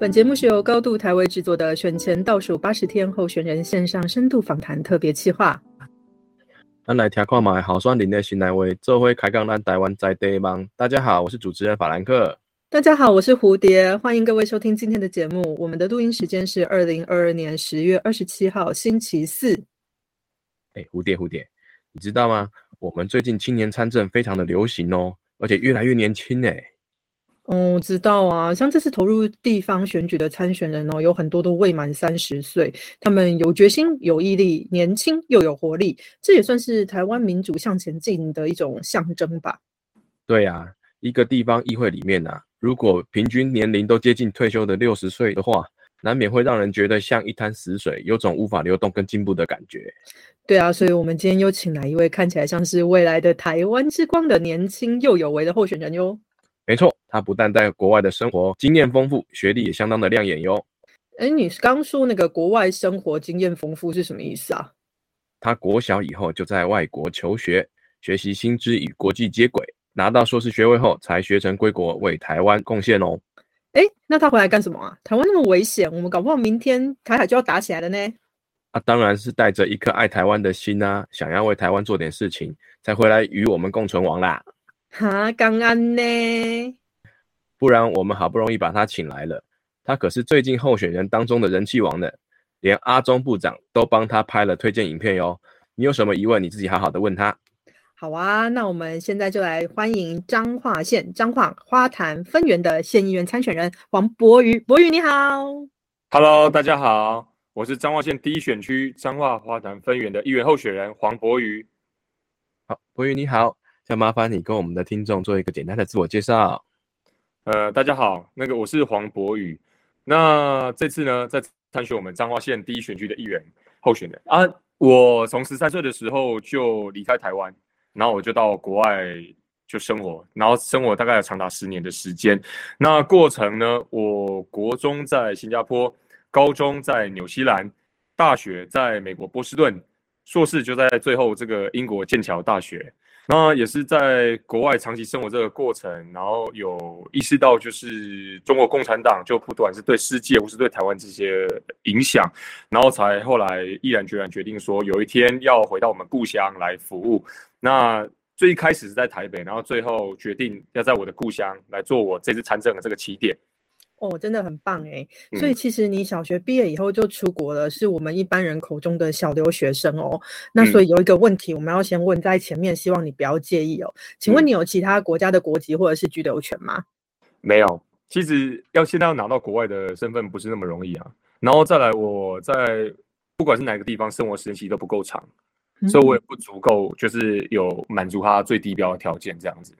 本节目是由高度台位制作的选前倒数八十天候选人线上深度访谈特别企划。咱来听看嘛，好酸林的新来位，这回开讲咱台湾在地忙。大家好，我是主持人法兰克。大家好，我是蝴蝶，欢迎各位收听今天的节目。我们的录音时间是二零二二年十月二十七号星期四。哎，蝴蝶蝴蝶，你知道吗？我们最近青年参政非常的流行哦，而且越来越年轻哎。哦，知道啊，像这次投入地方选举的参选人哦，有很多都未满三十岁，他们有决心、有毅力，年轻又有活力，这也算是台湾民主向前进的一种象征吧。对啊，一个地方议会里面啊，如果平均年龄都接近退休的六十岁的话，难免会让人觉得像一滩死水，有种无法流动跟进步的感觉。对啊，所以我们今天又请来一位看起来像是未来的台湾之光的年轻又有为的候选人哟。没错，他不但在国外的生活经验丰富，学历也相当的亮眼哟。哎，你刚说那个国外生活经验丰富是什么意思啊？他国小以后就在外国求学，学习新知与国际接轨，拿到硕士学位后才学成归国，为台湾贡献哦。哎，那他回来干什么啊？台湾那么危险，我们搞不好明天台海就要打起来了呢。啊，当然是带着一颗爱台湾的心啊，想要为台湾做点事情，才回来与我们共存亡啦。哈，刚安呢？不然我们好不容易把他请来了，他可是最近候选人当中的人气王呢，连阿中部长都帮他拍了推荐影片哟。你有什么疑问，你自己好好的问他。好啊，那我们现在就来欢迎彰化县彰化花坛分园的县议员参选人黄博宇。博宇你好，Hello，大家好，我是彰化县第一选区彰化花坛分园的议员候选人黄博宇。好，博宇你好。要麻烦你跟我们的听众做一个简单的自我介绍。呃，大家好，那个我是黄博宇。那这次呢，在参选我们彰化县第一选区的议员候选人啊。我从十三岁的时候就离开台湾，然后我就到国外就生活，然后生活大概有长达十年的时间。那过程呢，我国中在新加坡，高中在纽西兰，大学在美国波士顿，硕士就在最后这个英国剑桥大学。那也是在国外长期生活这个过程，然后有意识到，就是中国共产党就不管是对世界或是对台湾这些影响，然后才后来毅然决然决定说，有一天要回到我们故乡来服务。那最一开始是在台北，然后最后决定要在我的故乡来做我这次参政的这个起点。哦，真的很棒哎！所以其实你小学毕业以后就出国了，是我们一般人口中的小留学生哦。那所以有一个问题，我们要先问在前面，希望你不要介意哦。请问你有其他国家的国籍或者是居留权吗？没有，其实要现在要拿到国外的身份不是那么容易啊。然后再来，我在不管是哪个地方生活时间其实都不够长，所以我也不足够，就是有满足他最低标的条件这样子。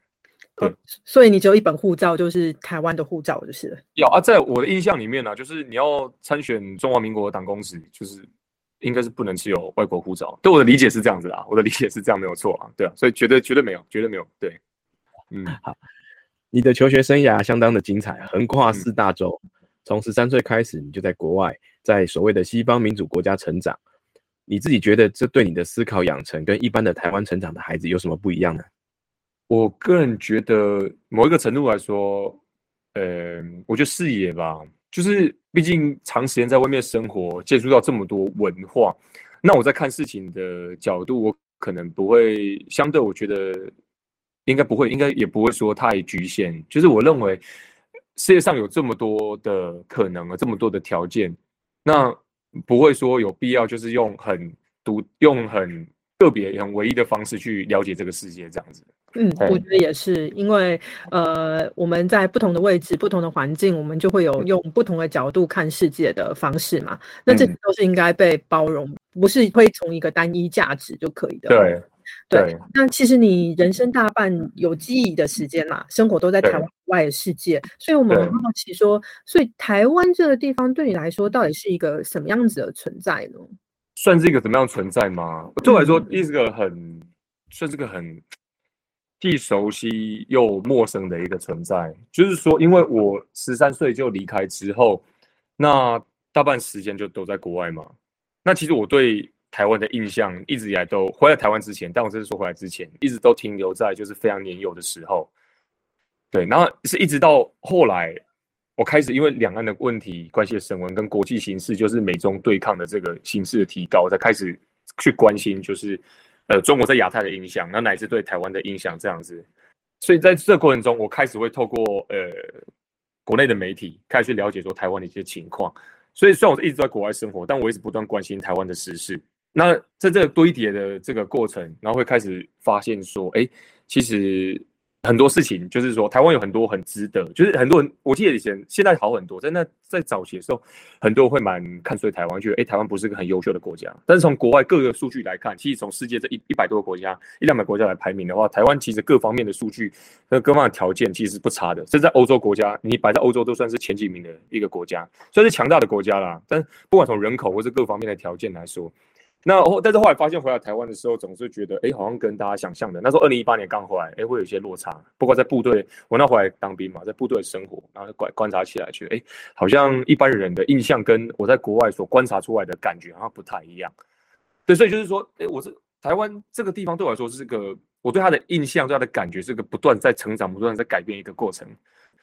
对，所以你只有一本护照，就是台湾的护照，就是有啊。在我的印象里面呢，就是你要参选中华民国党公职，就是应该是不能持有外国护照。对我的理解是这样子啊，我的理解是这样，没有错啊。对啊，所以绝对绝对没有，绝对没有。对，嗯，好，你的求学生涯相当的精彩，横跨四大洲，从十三岁开始，你就在国外，在所谓的西方民主国家成长。你自己觉得这对你的思考养成跟一般的台湾成长的孩子有什么不一样呢？我个人觉得，某一个程度来说，呃，我觉得视野吧，就是毕竟长时间在外面生活，接触到这么多文化，那我在看事情的角度，我可能不会相对，我觉得应该不会，应该也不会说太局限。就是我认为世界上有这么多的可能啊，这么多的条件，那不会说有必要就是用很独、用很个别、很唯一的方式去了解这个世界这样子。嗯，我觉得也是，因为呃，我们在不同的位置、不同的环境，我们就会有用不同的角度看世界的方式嘛。那这都是应该被包容，不是会从一个单一价值就可以的。对对。那其实你人生大半有记忆的时间嘛，生活都在台湾外的世界，所以我们很好奇说，所以台湾这个地方对你来说，到底是一个什么样子的存在呢？算是一个怎么样存在吗？对我来说，是个很算是个很。既熟悉又陌生的一个存在，就是说，因为我十三岁就离开之后，那大半时间就都在国外嘛。那其实我对台湾的印象一直以来都回来台湾之前，但我这是说回来之前，一直都停留在就是非常年幼的时候。对，然后是一直到后来，我开始因为两岸的问题关系的升温，跟国际形势就是美中对抗的这个形势的提高，我才开始去关心，就是呃中国在亚太的影响，那乃至对台湾的影响这样子。所以在这过程中，我开始会透过呃国内的媒体开始去了解说台湾的一些情况。所以虽然我一直在国外生活，但我一直不断关心台湾的时事。那在这个堆叠的这个过程，然后会开始发现说，哎，其实。很多事情就是说，台湾有很多很值得，就是很多人，我记得以前现在好很多，在那在早期的时候，很多人会蛮看衰台湾，觉得哎，台湾不是个很优秀的国家。但是从国外各个数据来看，其实从世界这一一百多个国家、一两百国家来排名的话，台湾其实各方面的数据那各方面的条件其实是不差的。这在欧洲国家，你摆在欧洲都算是前几名的一个国家，算是强大的国家啦。但不管从人口或是各方面的条件来说。那，但是后来发现回来台湾的时候，总是觉得，哎，好像跟大家想象的，那时候二零一八年刚回来，哎，会有一些落差。不过在部队，我那回来当兵嘛，在部队生活，然后观观察起来，觉得，哎，好像一般人的印象跟我在国外所观察出来的感觉好像不太一样。对，所以就是说，哎，我是台湾这个地方对我来说是个，我对他的印象、对他的感觉是个不断在成长、不断在改变一个过程。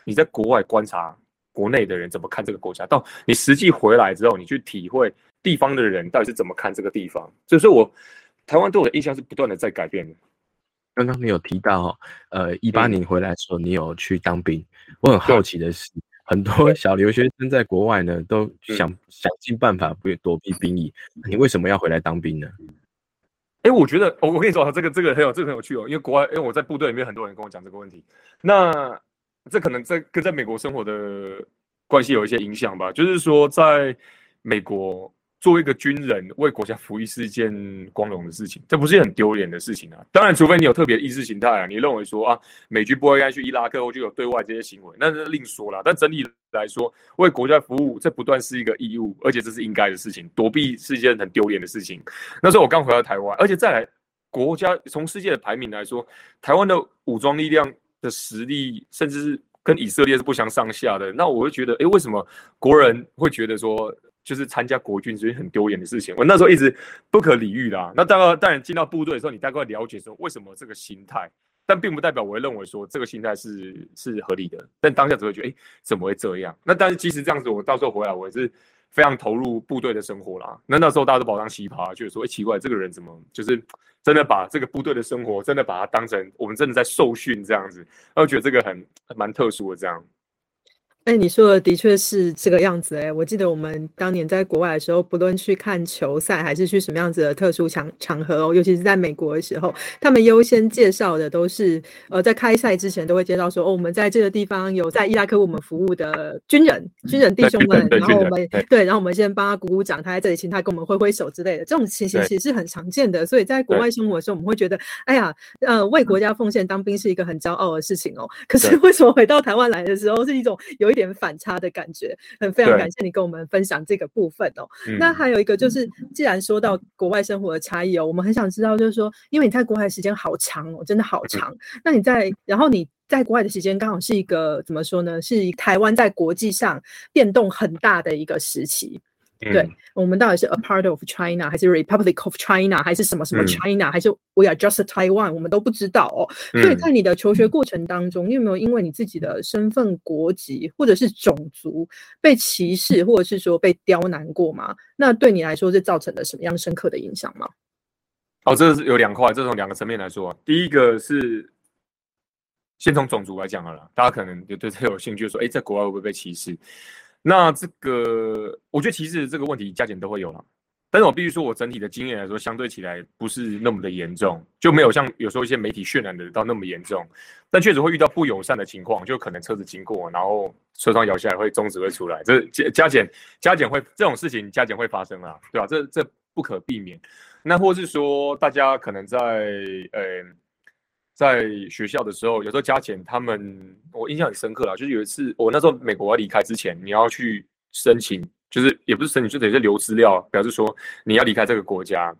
你在国外观察国内的人怎么看这个国家，到你实际回来之后，你去体会。地方的人到底是怎么看这个地方？所以说我台湾对我的印象是不断的在改变的。刚刚你有提到，呃，一八年回来的时候，你有去当兵。我很好奇的是，很多小留学生在国外呢，都想想尽办法不躲避兵役。你为什么要回来当兵呢？哎，我觉得我我跟你说，这个这个很有这个很有趣哦。因为国外，因为我在部队里面，很多人跟我讲这个问题。那这可能在跟在美国生活的关系有一些影响吧。就是说，在美国。作为一个军人为国家服役是一件光荣的事情，这不是很丢脸的事情啊。当然，除非你有特别意识形态啊，你认为说啊，美军不应该去伊拉克或就有对外这些行为，那那另说了。但整体来说，为国家服务这不断是一个义务，而且这是应该的事情。躲避是一件很丢脸的事情。那时候我刚回到台湾，而且再来国家从世界的排名来说，台湾的武装力量的实力，甚至是跟以色列是不相上下的。那我会觉得，哎，为什么国人会觉得说？就是参加国军是很丢脸的事情，我那时候一直不可理喻啦。那当然，当然进到部队的时候，你大概了解说为什么这个心态，但并不代表我会认为说这个心态是是合理的。但当下只会觉得，哎，怎么会这样？那但是即使这样子，我到时候回来，我也是非常投入部队的生活啦。那那时候大家都把我当奇葩，就是说，哎，奇怪，这个人怎么就是真的把这个部队的生活，真的把它当成我们真的在受训这样子？然后觉得这个很蛮特殊的这样。哎，你说的的确是这个样子哎。我记得我们当年在国外的时候，不论去看球赛还是去什么样子的特殊场场合哦，尤其是在美国的时候，他们优先介绍的都是呃，在开赛之前都会介绍说，哦，我们在这个地方有在伊拉克我们服务的军人、军人弟兄们，然后我们对，然后我们先帮他鼓鼓掌，他在这里，请他跟我们挥挥手之类的。这种情形其实是很常见的，所以在国外生活的时候，我们会觉得，哎呀，呃，为国家奉献当兵是一个很骄傲的事情哦。可是为什么回到台湾来的时候，是一种有一点反差的感觉，很非常感谢你跟我们分享这个部分哦。那还有一个就是，既然说到国外生活的差异哦，我们很想知道，就是说，因为你在国外时间好长哦，真的好长。那你在，然后你在国外的时间刚好是一个怎么说呢？是台湾在国际上变动很大的一个时期。对我们到底是 a part of China 还是 Republic of China 还是什么什么 China 还是 We are just Taiwan 我们都不知道哦。所以在你的求学过程当中，你有没有因为你自己的身份、国籍或者是种族被歧视，或者是说被刁难过吗？那对你来说是造成了什么样深刻的影响吗？哦，这是有两块，这从两个层面来说。第一个是先从种族来讲好了，大家可能就对这有兴趣，说哎，在国外会不会被歧视？那这个，我觉得其实这个问题加减都会有了，但是我必须说，我整体的经验来说，相对起来不是那么的严重，就没有像有时候一些媒体渲染的到那么严重，但确实会遇到不友善的情况，就可能车子经过，然后车窗摇下来会中指会出来，这加加减加减会这种事情加减会发生啊，对吧？这这不可避免。那或是说，大家可能在呃。在学校的时候，有时候加减，他们我印象很深刻啦。就是有一次，我那时候美国要离开之前，你要去申请，就是也不是申请，就等于是留资料，表示说你要离开这个国家。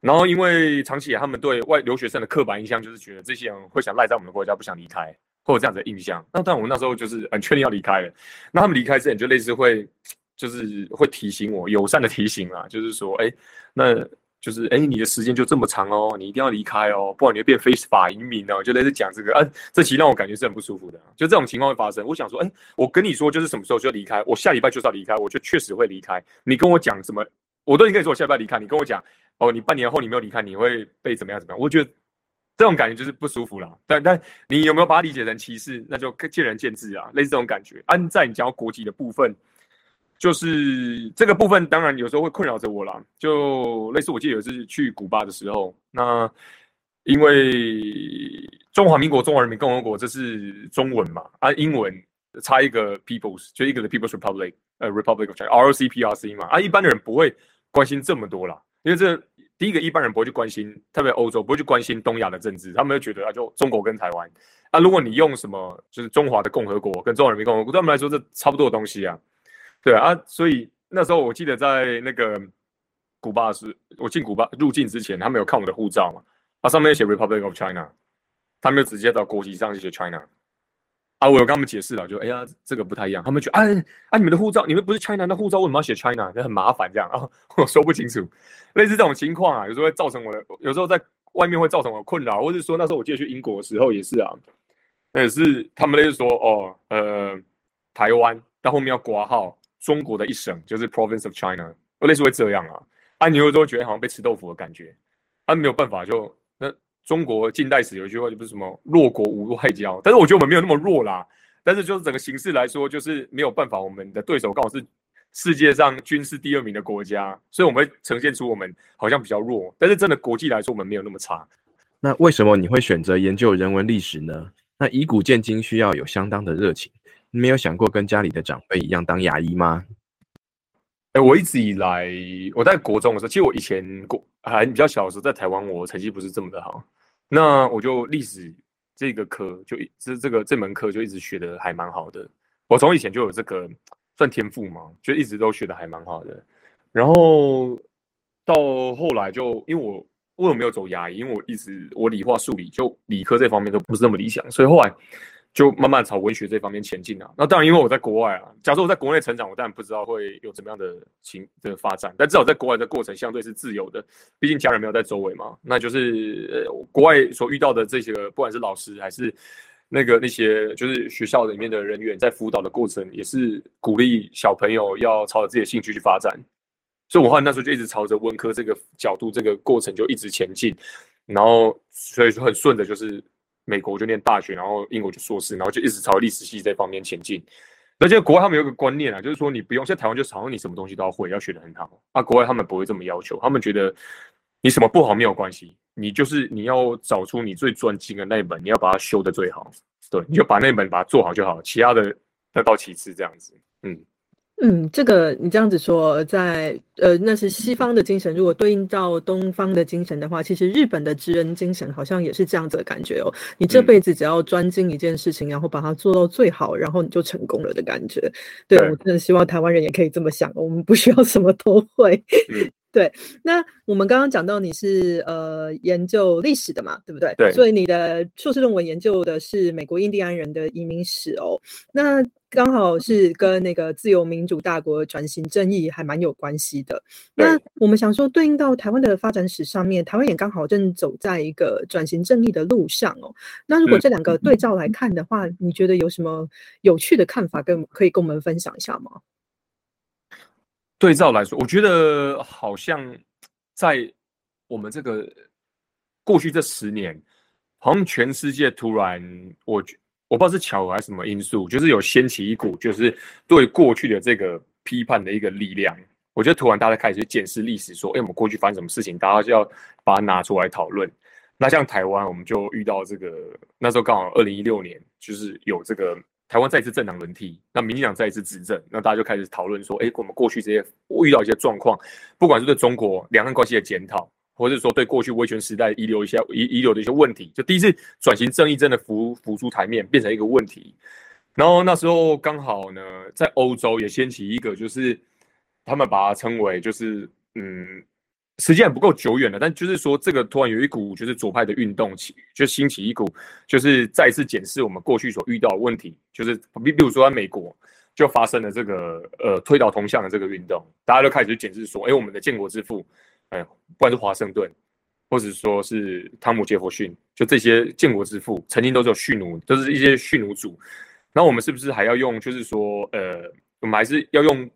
然后因为长期以来他们对外留学生的刻板印象，就是觉得这些人会想赖在我们的国家，不想离开，或者这样的印象。那但我那时候就是很确定要离开了。那他们离开之前就类似会，就是会提醒我，友善的提醒啊，就是说，哎，那就是哎，你的时间就这么长哦，你一定要离开哦，不然你会变非法移民哦，就类似讲这个啊，这其实让我感觉是很不舒服的。就这种情况会发生，我想说，哎，我跟你说就是什么时候就要离开，我下礼拜就是要离开，我就确实会离开。你跟我讲什么，我都已经跟你说我下礼拜离开，你跟我讲哦，你半年后你没有离开，你会被怎么样怎么样？我觉得这种感觉就是不舒服了。但但你有没有把它理解成歧视，那就见仁见智啊。类似这种感觉，安在你讲国籍的部分。就是这个部分，当然有时候会困扰着我啦。就类似我记得有一次去古巴的时候，那因为中华民国、中华人民共和国这是中文嘛，啊，英文差一个 People's，就一个的 People's Republic，呃，Republic of China，ROC，PRC 嘛，啊，一般的人不会关心这么多啦，因为这第一个一般人不会去关心，特别欧洲不会去关心东亚的政治，他们就觉得啊，就中国跟台湾，啊，如果你用什么就是中华的共和国跟中华人民共和国，对他们来说这差不多的东西啊。对啊，所以那时候我记得在那个古巴时，我进古巴入境之前，他们有看我的护照嘛，它上面写 Republic of China，他们就直接到国旗上就写 China，啊，我有跟他们解释了，就哎呀，这个不太一样，他们觉得啊啊，你们的护照，你们不是 China，那护照为什么要写 China？那很麻烦这样啊，我说不清楚，类似这种情况啊，有时候会造成我的，有时候在外面会造成我困扰，或者说那时候我记得去英国的时候也是啊，也是他们类似说哦，呃，台湾到后面要挂号。中国的一省就是 Province of China，类似会这样啊，啊，你有时候觉得好像被吃豆腐的感觉，啊，没有办法，就那中国近代史有一句话就不是什么弱国无外交，但是我觉得我们没有那么弱啦，但是就是整个形势来说，就是没有办法，我们的对手刚好是世界上军事第二名的国家，所以我们会呈现出我们好像比较弱，但是真的国际来说，我们没有那么差。那为什么你会选择研究人文历史呢？那以古鉴今需要有相当的热情。你没有想过跟家里的长辈一样当牙医吗？哎，我一直以来我在国中的时候，其实我以前国还比较小的时候，在台湾我成绩不是这么的好，那我就历史这个科就这这个这门课就一直学的还蛮好的。我从以前就有这个算天赋嘛，就一直都学的还蛮好的。然后到后来就因为我为什么没有走牙医？因为我一直我理化数理就理科这方面都不是那么理想，所以后来。就慢慢朝文学这方面前进啊。那当然，因为我在国外啊。假设我在国内成长，我当然不知道会有怎么样的情的发展。但至少在国外的过程相对是自由的，毕竟家人没有在周围嘛。那就是呃，国外所遇到的这些，不管是老师还是那个那些，就是学校里面的人员，在辅导的过程，也是鼓励小朋友要朝着自己的兴趣去发展。所以，我后来那时候就一直朝着文科这个角度，这个过程就一直前进。然后，所以说很顺的，就是。美国就念大学，然后英国就硕士，然后就一直朝历史系这方面前进。而且国外他们有个观念啊，就是说你不用像台湾，就是好像你什么东西都要会，要学得很好。啊，国外他们不会这么要求，他们觉得你什么不好没有关系，你就是你要找出你最专精的那一本，你要把它修得最好。对，你就把那本把它做好就好，其他的再到其次这样子。嗯。嗯，这个你这样子说，在呃，那是西方的精神。如果对应到东方的精神的话，其实日本的知恩精神好像也是这样子的感觉哦。你这辈子只要专精一件事情，然后把它做到最好，然后你就成功了的感觉。对我真的希望台湾人也可以这么想，我们不需要什么都会。对，那我们刚刚讲到你是呃研究历史的嘛，对不对？对。所以你的硕士论文研究的是美国印第安人的移民史哦。那刚好是跟那个自由民主大国转型正义还蛮有关系的。那我们想说，对应到台湾的发展史上面，台湾也刚好正走在一个转型正义的路上哦。那如果这两个对照来看的话，你觉得有什么有趣的看法，跟可以跟我们分享一下吗？对照来说，我觉得好像在我们这个过去这十年，好像全世界突然，我我不知道是巧合还是什么因素，就是有掀起一股就是对过去的这个批判的一个力量。我觉得突然大家开始去检视历史，说，哎，我们过去发生什么事情，大家就要把它拿出来讨论。那像台湾，我们就遇到这个，那时候刚好二零一六年，就是有这个。台湾再一次政党轮替，那民进党再一次执政，那大家就开始讨论说：，哎，我们过去这些遇到一些状况，不管是对中国两岸关系的检讨，或者说对过去威权时代遗留一些遗遗留的一些问题，就第一次转型正义真的浮浮出台面，变成一个问题。然后那时候刚好呢，在欧洲也掀起一个，就是他们把它称为就是嗯。时间不够久远了，但就是说，这个突然有一股就是左派的运动起，就兴起一股，就是再次检视我们过去所遇到的问题，就是比比如说在美国就发生了这个呃推倒铜像的这个运动，大家都开始检视说，哎，我们的建国之父哎，不管是华盛顿，或者说是汤姆·杰弗逊，就这些建国之父，曾经都是有蓄奴，都是一些蓄奴主。那我们是不是还要用，就是说，呃，我们还是要用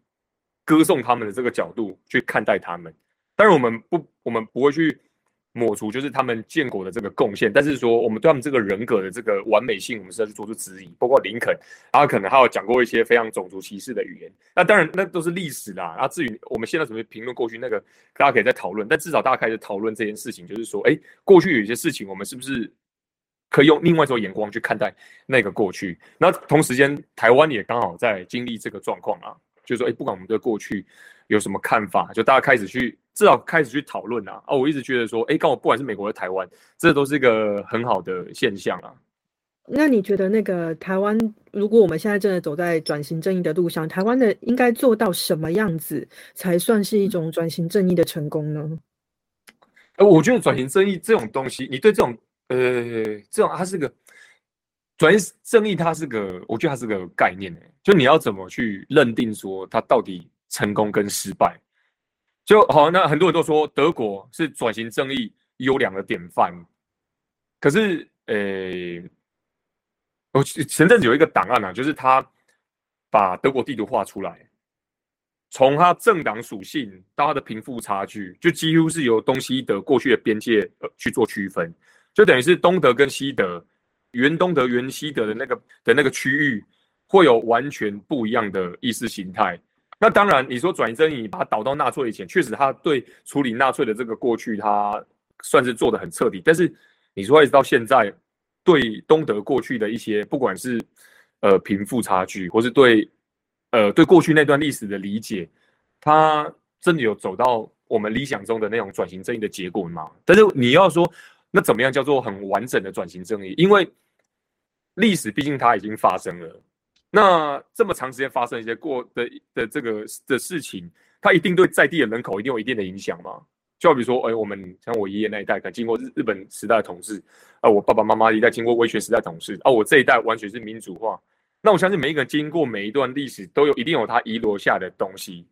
歌颂他们的这个角度去看待他们？当然，我们不，我们不会去。抹除就是他们建国的这个贡献，但是说我们对他们这个人格的这个完美性，我们是要去做出质疑。包括林肯，他可能还有讲过一些非常种族歧视的语言。那当然，那都是历史啦。啊，至于我们现在怎么评论过去那个，大家可以再讨论。但至少大家开始讨论这件事情，就是说，哎，过去有一些事情，我们是不是可以用另外一种眼光去看待那个过去？那同时间，台湾也刚好在经历这个状况啊，就是说，哎，不管我们对过去有什么看法，就大家开始去。至少开始去讨论啊！哦，我一直觉得说，哎，刚好不管是美国和台湾，这都是一个很好的现象啊。那你觉得那个台湾，如果我们现在真的走在转型正义的路上，台湾的应该做到什么样子才算是一种转型正义的成功呢？呃，我觉得转型正义这种东西，你对这种呃，这种它是个转型正义，它是个，我觉得它是个概念诶，就你要怎么去认定说它到底成功跟失败？就好，那很多人都说德国是转型正义优良的典范。可是，呃，我前阵子有一个档案啊，就是他把德国地图画出来，从他政党属性到他的贫富差距，就几乎是由东西德过去的边界呃去做区分，就等于是东德跟西德，原东德原西德的那个的那个区域，会有完全不一样的意识形态。那当然，你说转移正义，把它导到纳粹以前，确实他对处理纳粹的这个过去，他算是做的很彻底。但是你说一直到现在，对东德过去的一些，不管是呃贫富差距，或是对呃对过去那段历史的理解，他真的有走到我们理想中的那种转型正义的结果吗？但是你要说，那怎么样叫做很完整的转型正义？因为历史毕竟它已经发生了。那这么长时间发生一些过的的这个的事情，它一定对在地的人口一定有一定的影响吗？就好比说，哎，我们像我爷爷那一代，可能经过日日本时代统治，啊，我爸爸妈妈一代经过威权时代统治，啊，我这一代完全是民主化。那我相信每一个人经过每一段历史，都有一定有他遗留下的东西。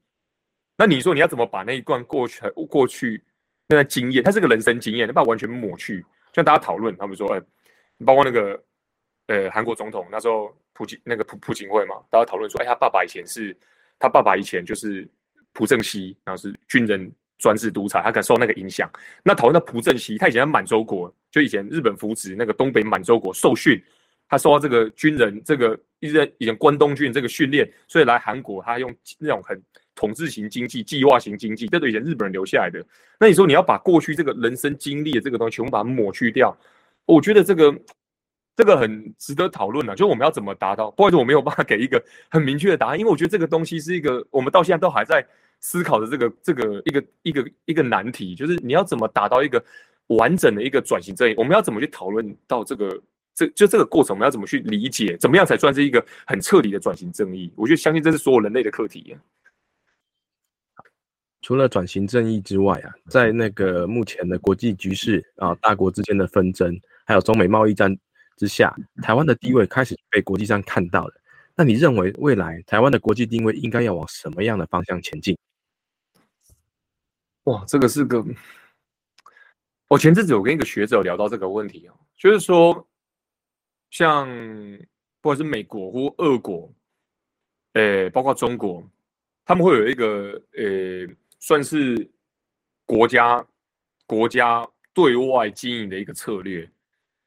那你说你要怎么把那一段过去过去那段经验，它是个人生经验，你把它完全抹去？像大家讨论，他们说，哎，包括那个呃韩国总统那时候。普京那个普普京会嘛，大家讨论说，哎，他爸爸以前是，他爸爸以前就是朴正熙，然后是军人专制独裁，他可能受那个影响。那讨论到朴正熙，他以前在满洲国，就以前日本扶植那个东北满洲国受训，他受到这个军人这个一直以前关东军这个训练，所以来韩国，他用那种很统治型经济、计划型经济，这都以前日本人留下来的。那你说你要把过去这个人生经历的这个东西全部把它抹去掉，我觉得这个。这个很值得讨论呢，就我们要怎么达到？不好意思，我没有办法给一个很明确的答案，因为我觉得这个东西是一个我们到现在都还在思考的这个这个一个一个一个难题，就是你要怎么达到一个完整的一个转型正义？我们要怎么去讨论到这个这就这个过程？我们要怎么去理解？怎么样才算是一个很彻底的转型正义？我觉得相信这是所有人类的课题。除了转型正义之外啊，在那个目前的国际局势啊，大国之间的纷争，还有中美贸易战。之下，台湾的地位开始被国际上看到了。那你认为未来台湾的国际定位应该要往什么样的方向前进？哇，这个是个……我前阵子有跟一个学者聊到这个问题哦，就是说，像不管是美国或俄国，呃，包括中国，他们会有一个呃，算是国家国家对外经营的一个策略。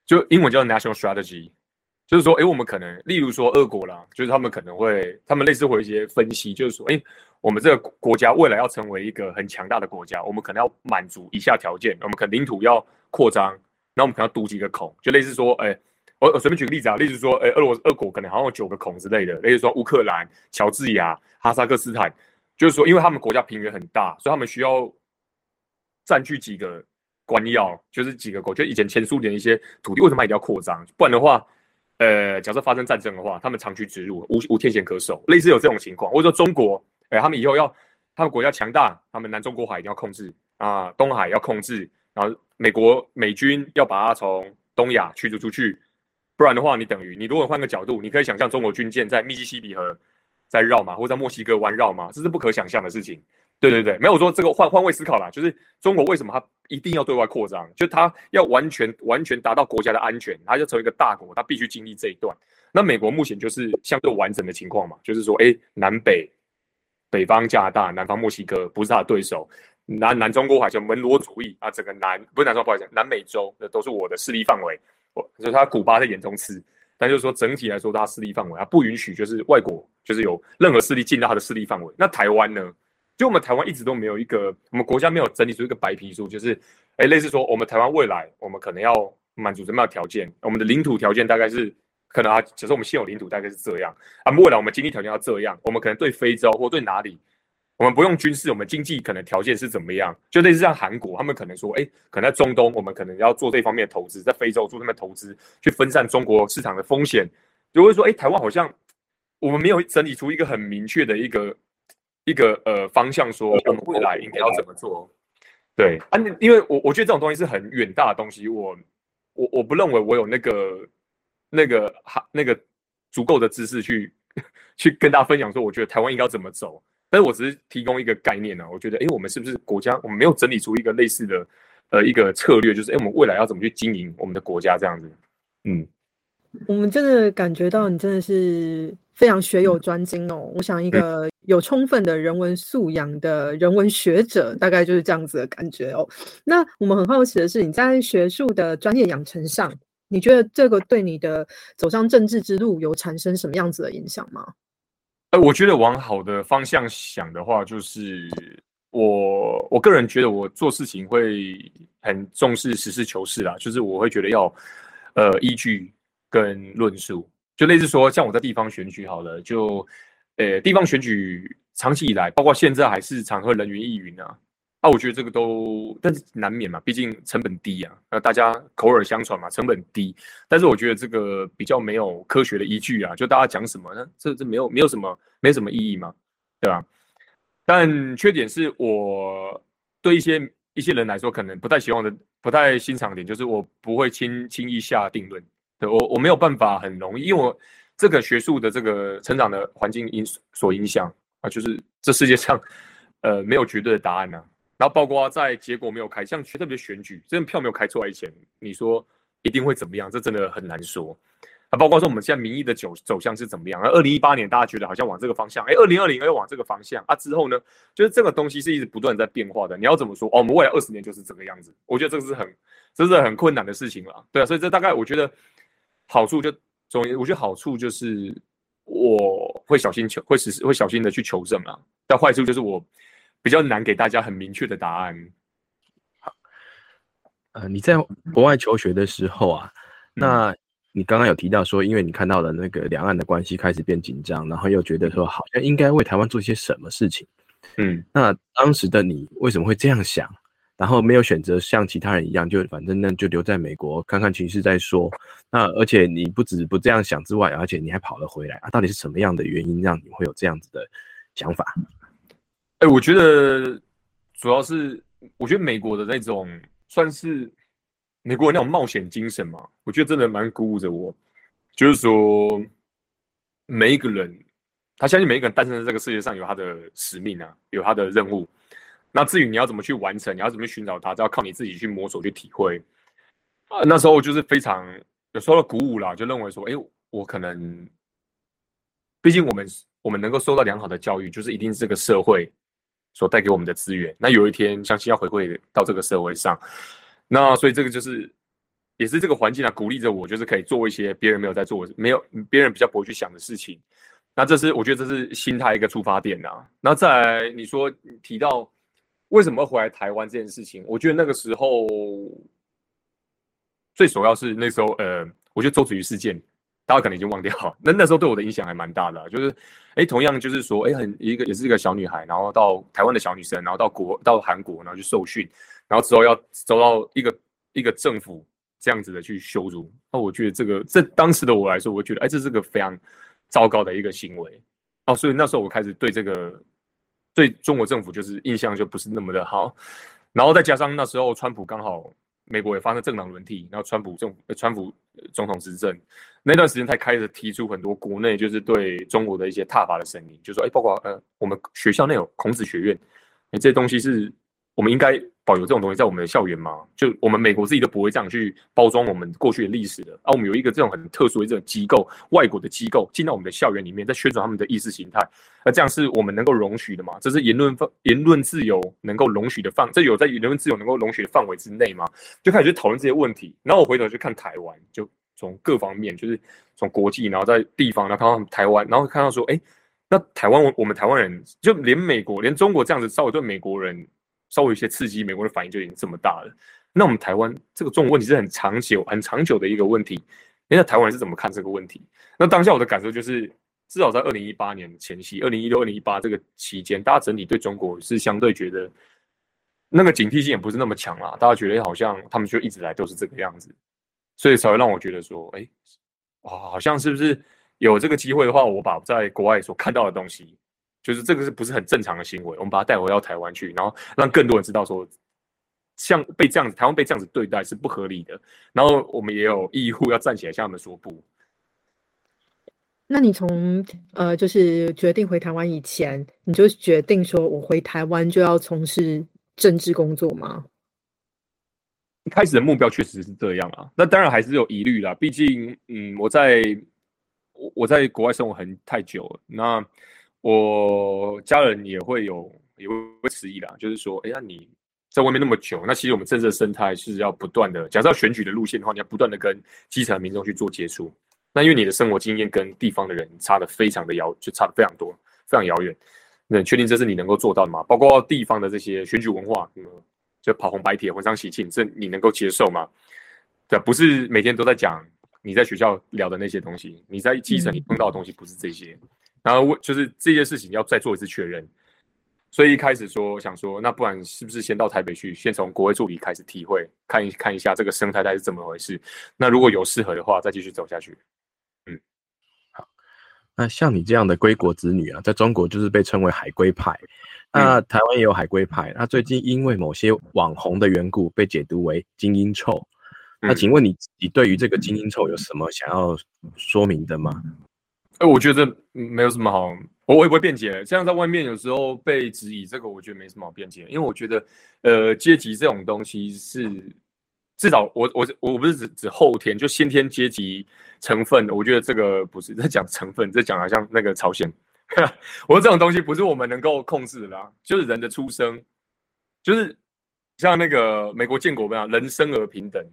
就英文叫 national strategy，就是说，哎，我们可能，例如说，俄国啦，就是他们可能会，他们类似会一些分析，就是说，哎，我们这个国家未来要成为一个很强大的国家，我们可能要满足以下条件，我们可能领土要扩张，那我们可能要堵几个孔，就类似说，哎，我我随便举个例子啊，例如说，哎，俄罗俄国可能好像有九个孔之类的，例如说乌克兰、乔治亚、哈萨克斯坦，就是说，因为他们国家平原很大，所以他们需要占据几个。官要就是几个国，就以前前苏联一些土地，为什么一定要扩张？不然的话，呃，假设发生战争的话，他们长驱直入，无无天险可守，类似有这种情况。或者说中国，哎，他们以后要他们国家强大，他们南中国海一定要控制啊，东海要控制，然后美国美军要把它从东亚驱逐出去，不然的话，你等于你如果换个角度，你可以想象中国军舰在密西西比河在绕嘛，或者在墨西哥湾绕嘛，这是不可想象的事情。对对对，没有说这个换换位思考啦，就是中国为什么它一定要对外扩张？就它要完全完全达到国家的安全，它就成为一个大国，它必须经历这一段。那美国目前就是相对完整的情况嘛，就是说，哎，南北北方加拿大，南方墨西哥不是他的对手，南南中国海叫门罗主义啊，整个南不是南中不好意思，南美洲的都是我的势力范围，我所以他古巴在眼中吃，但就是说整体来说，他势力范围，他不允许就是外国就是有任何势力进到他的势力范围。那台湾呢？就我们台湾一直都没有一个，我们国家没有整理出一个白皮书，就是，哎，类似说我们台湾未来，我们可能要满足什么样的条件？我们的领土条件大概是，可能啊，假设我们现有领土大概是这样，啊，未来我们经济条件要这样，我们可能对非洲或对哪里，我们不用军事，我们经济可能条件是怎么样？就类似像韩国，他们可能说，哎，可能在中东，我们可能要做这方面的投资，在非洲做那边投资，去分散中国市场的风险，就会说，哎，台湾好像我们没有整理出一个很明确的一个。一个呃方向，说我们未来应该要怎么做？对啊，因为我我觉得这种东西是很远大的东西，我我我不认为我有那个那个哈那个足够的知识去 去跟大家分享说，我觉得台湾应该要怎么走。但是我只是提供一个概念呢，我觉得哎，我们是不是国家，我们没有整理出一个类似的呃一个策略，就是哎，我们未来要怎么去经营我们的国家这样子？嗯，我们真的感觉到你真的是非常学有专精哦。我想一个。有充分的人文素养的人文学者，大概就是这样子的感觉哦。那我们很好奇的是，你在学术的专业养成上，你觉得这个对你的走上政治之路有产生什么样子的影响吗？呃，我觉得往好的方向想的话，就是我我个人觉得我做事情会很重视实事求是啦，就是我会觉得要呃依据跟论述，就类似说像我在地方选举好了就。呃，地方选举长期以来，包括现在还是常和人云亦云啊。啊，我觉得这个都，但是难免嘛，毕竟成本低啊。那大家口耳相传嘛，成本低。但是我觉得这个比较没有科学的依据啊，就大家讲什么呢？这这没有没有什么没什么意义嘛，对吧？但缺点是我对一些一些人来说，可能不太希望的、不太欣赏点，就是我不会轻轻易下定论。对我我没有办法很容易，因为我。这个学术的这个成长的环境因所影响啊，就是这世界上，呃，没有绝对的答案呐。然后包括在结果没有开，像特别选举，这票没有开出来以前，你说一定会怎么样？这真的很难说。啊，包括说我们现在民意的走走向是怎么样？啊二零一八年大家觉得好像往这个方向，哎，二零二零又往这个方向啊。之后呢，就是这个东西是一直不断在变化的。你要怎么说？哦，我们未来二十年就是这个样子。我觉得这个是很，这是很困难的事情了。对啊，所以这大概我觉得好处就。总我觉得好处就是我会小心求，会实会小心的去求证啊。但坏处就是我比较难给大家很明确的答案。好，呃，你在国外求学的时候啊，那你刚刚有提到说，因为你看到了那个两岸的关系开始变紧张，然后又觉得说好像应该为台湾做些什么事情。嗯，那当时的你为什么会这样想？然后没有选择像其他人一样，就反正那就留在美国看看情势再说。那而且你不止不这样想之外，而且你还跑了回来啊！到底是什么样的原因让你会有这样子的想法？哎，我觉得主要是我觉得美国的那种算是美国那种冒险精神嘛，我觉得真的蛮鼓舞着我。就是说，每一个人他相信每一个人诞生在这个世界上有他的使命啊，有他的任务。那至于你要怎么去完成，你要怎么去寻找它，就要靠你自己去摸索去体会。啊，那时候就是非常有受到鼓舞啦，就认为说，哎，我可能，毕竟我们我们能够受到良好的教育，就是一定是这个社会所带给我们的资源。那有一天，相信要回馈到这个社会上。那所以这个就是也是这个环境啊，鼓励着我，就是可以做一些别人没有在做、没有别人比较不会去想的事情。那这是我觉得这是心态一个出发点呐。那再来你说提到。为什么回来台湾这件事情？我觉得那个时候最首要是那时候，呃，我觉得周子瑜事件，大家可能已经忘掉。那那时候对我的影响还蛮大的，就是，哎，同样就是说，哎，很一个也是一个小女孩，然后到台湾的小女生，然后到国到韩国，然后去受训，然后之后要走到一个一个政府这样子的去羞辱。那我觉得这个，这当时的我来说，我觉得，哎，这是个非常糟糕的一个行为。哦，所以那时候我开始对这个。对中国政府就是印象就不是那么的好，然后再加上那时候川普刚好美国也发生政党轮替，然后川普政府川普总统执政那段时间，才开始提出很多国内就是对中国的一些挞伐的声音，就说哎，包括呃我们学校内有孔子学院，哎，这些东西是我们应该保留这种东西在我们的校园吗？就我们美国自己都不会这样去包装我们过去的历史的，啊，我们有一个这种很特殊的这种机构，外国的机构进到我们的校园里面，在宣传他们的意识形态，那这样是我们能够容许的吗？这是言论范言论自由能够容许的范，这有在言论自由能够容许的范围之内吗？就开始去讨论这些问题，然后我回头去看台湾，就从各方面，就是从国际，然后在地方，然后看到台湾，然后看到说，哎。那台湾，我我们台湾人就连美国，连中国这样子稍微对美国人稍微有些刺激，美国的反应就已经这么大了。那我们台湾这个中国问题是很长久、很长久的一个问题。那台湾人是怎么看这个问题？那当下我的感受就是，至少在二零一八年前夕，二零一六、二零一八这个期间，大家整体对中国是相对觉得那个警惕性也不是那么强啦。大家觉得好像他们就一直来都是这个样子，所以才会让我觉得说，哎，啊，好像是不是？有这个机会的话，我把在国外所看到的东西，就是这个是不是很正常的行为？我们把它带回到台湾去，然后让更多人知道说，像被这样子，台湾被这样子对待是不合理的。然后我们也有义务要站起来向他们说不。那你从呃，就是决定回台湾以前，你就决定说我回台湾就要从事政治工作吗？一开始的目标确实是这样啊，那当然还是有疑虑啦。毕竟，嗯，我在。我我在国外生活很太久了，那我家人也会有也会迟疑啦，就是说，哎呀，你在外面那么久，那其实我们政治的生态是要不断的，假设要选举的路线的话，你要不断的跟基层民众去做接触，那因为你的生活经验跟地方的人差的非常的遥，就差的非常多，非常遥远，那确定这是你能够做到的吗？包括地方的这些选举文化，嗯，就跑红白帖、婚丧喜庆，这你能够接受吗？对，不是每天都在讲。你在学校聊的那些东西，你在基层你碰到的东西不是这些，然后就是这件事情要再做一次确认，所以一开始说想说，那不然是不是先到台北去，先从国会助理开始体会，看一看一下这个生态带是怎么回事，那如果有适合的话，再继续走下去。嗯，好，那像你这样的归国子女啊，在中国就是被称为海归派，那台湾也有海归派，那最近因为某些网红的缘故，被解读为精英臭。那请问你，你对于这个精英臭有什么想要说明的吗？哎，我觉得没有什么好，我我也不会辩解。这样在外面有时候被质疑，这个我觉得没什么好辩解。因为我觉得，呃，阶级这种东西是至少我我我不是指指后天就先天阶级成分，我觉得这个不是在讲成分，在讲好像那个朝鲜，我说这种东西不是我们能够控制的啦，就是人的出生，就是像那个美国建国一样，人生而平等。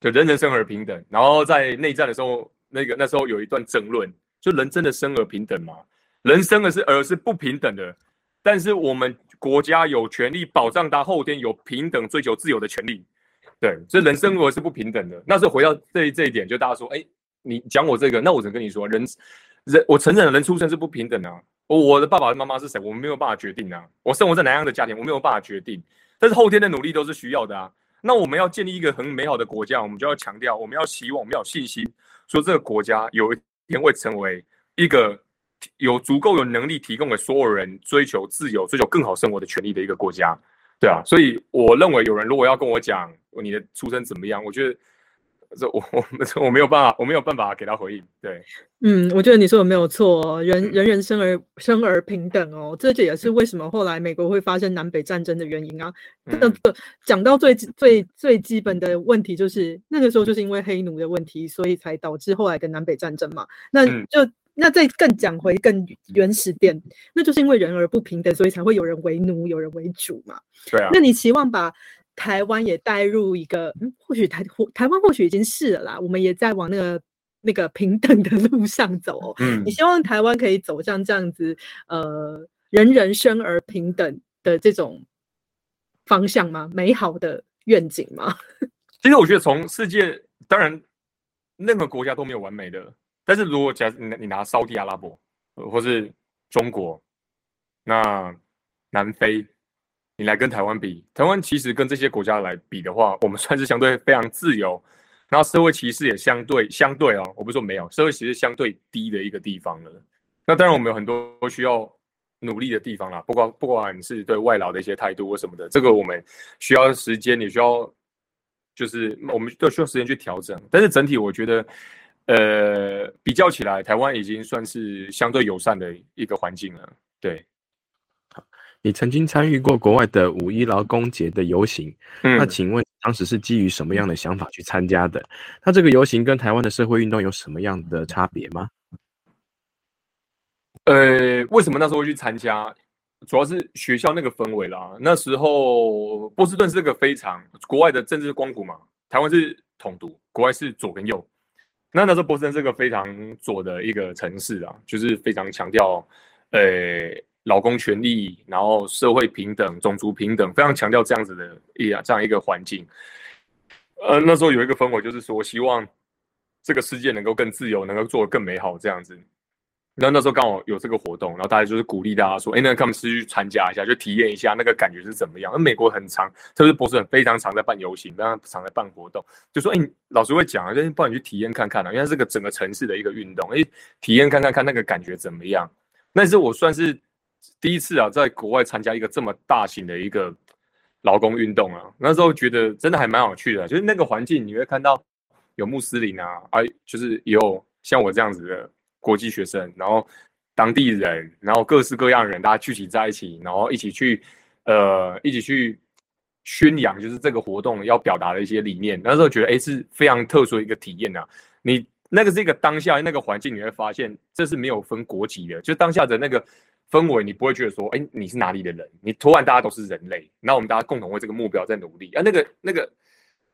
就人人生而平等，然后在内战的时候，那个那时候有一段争论，就人真的生而平等吗？人生的是而是不平等的，但是我们国家有权利保障他后天有平等追求自由的权利。对，所以人生而是不平等的。那是回到这这一点，就大家说，哎，你讲我这个，那我只能跟你说，人人我承认人出生是不平等的。我的爸爸妈妈是谁，我们没有办法决定啊。我生活在哪样的家庭，我没有办法决定，但是后天的努力都是需要的啊。那我们要建立一个很美好的国家，我们就要强调，我们要希望，我们要有信心，说这个国家有一也会成为一个有足够有能力提供给所有人追求自由、追求更好生活的权利的一个国家，对啊。所以我认为，有人如果要跟我讲你的出身怎么样，我觉得。这我 我我没有办法，我没有办法给他回应。对，嗯，我觉得你说的没有错，人人人生而生而平等哦，这也是为什么后来美国会发生南北战争的原因啊。这个讲到最最最基本的问题，就是那个时候就是因为黑奴的问题，所以才导致后来的南北战争嘛。那就那再更讲回更原始点，那就是因为人而不平等，所以才会有人为奴，有人为主嘛。对啊。那你期望把？台湾也带入一个，嗯，或许台或台湾或许已经是了啦，我们也在往那个那个平等的 路上走。嗯，你希望台湾可以走向这样子，呃，人人生而平等的这种方向吗？美好的愿景吗？其实我觉得从世界，当然任何国家都没有完美的，但是如果假你你拿沙地阿拉伯，或是中国，那南非。你来跟台湾比，台湾其实跟这些国家来比的话，我们算是相对非常自由，然后社会歧视也相对相对哦，我不是说没有，社会歧视相对低的一个地方了。那当然我们有很多需要努力的地方啦，不管不管是对外劳的一些态度或什么的，这个我们需要时间，也需要就是我们都需要时间去调整。但是整体我觉得，呃，比较起来，台湾已经算是相对友善的一个环境了，对。你曾经参与过国外的五一劳工节的游行，那请问当时是基于什么样的想法去参加的？那这个游行跟台湾的社会运动有什么样的差别吗？呃，为什么那时候会去参加？主要是学校那个氛围啦。那时候波士顿是个非常国外的政治光谷嘛，台湾是统独，国外是左跟右。那那时候波士顿是个非常左的一个城市啊，就是非常强调呃劳工权利，然后社会平等、种族平等，非常强调这样子的一这样一个环境。呃，那时候有一个氛围，就是说希望这个世界能够更自由，能够做得更美好这样子。那那时候刚好有这个活动，然后大家就是鼓励大家说：“哎，那他们是去参加一下，就体验一下那个感觉是怎么样。”那美国很常，特别是波士顿非常常在办游行，非常常在办活动，就说：“哎，老师会讲啊，就帮你去体验看看啊，因为这个整个城市的一个运动，哎，体验看看看那个感觉怎么样。”那是我算是第一次啊，在国外参加一个这么大型的一个劳工运动啊。那时候觉得真的还蛮有趣的，就是那个环境你会看到有穆斯林啊，哎，就是有像我这样子的。国际学生，然后当地人，然后各式各样的人，大家聚集在一起，然后一起去，呃，一起去宣扬，就是这个活动要表达的一些理念。那时候觉得，哎，是非常特殊的一个体验呐。你那个是一个当下那个环境，你会发现这是没有分国籍的，就当下的那个氛围，你不会觉得说，哎，你是哪里的人？你突然大家都是人类，那我们大家共同为这个目标在努力啊。那个那个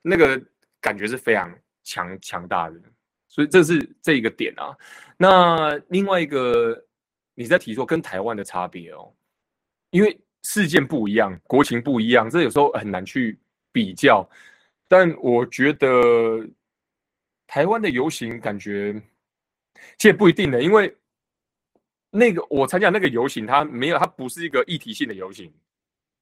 那个感觉是非常强强大的。所以这是这一个点啊，那另外一个你在提说跟台湾的差别哦，因为事件不一样，国情不一样，这有时候很难去比较。但我觉得台湾的游行感觉其实不一定的，因为那个我参加那个游行，它没有，它不是一个议题性的游行，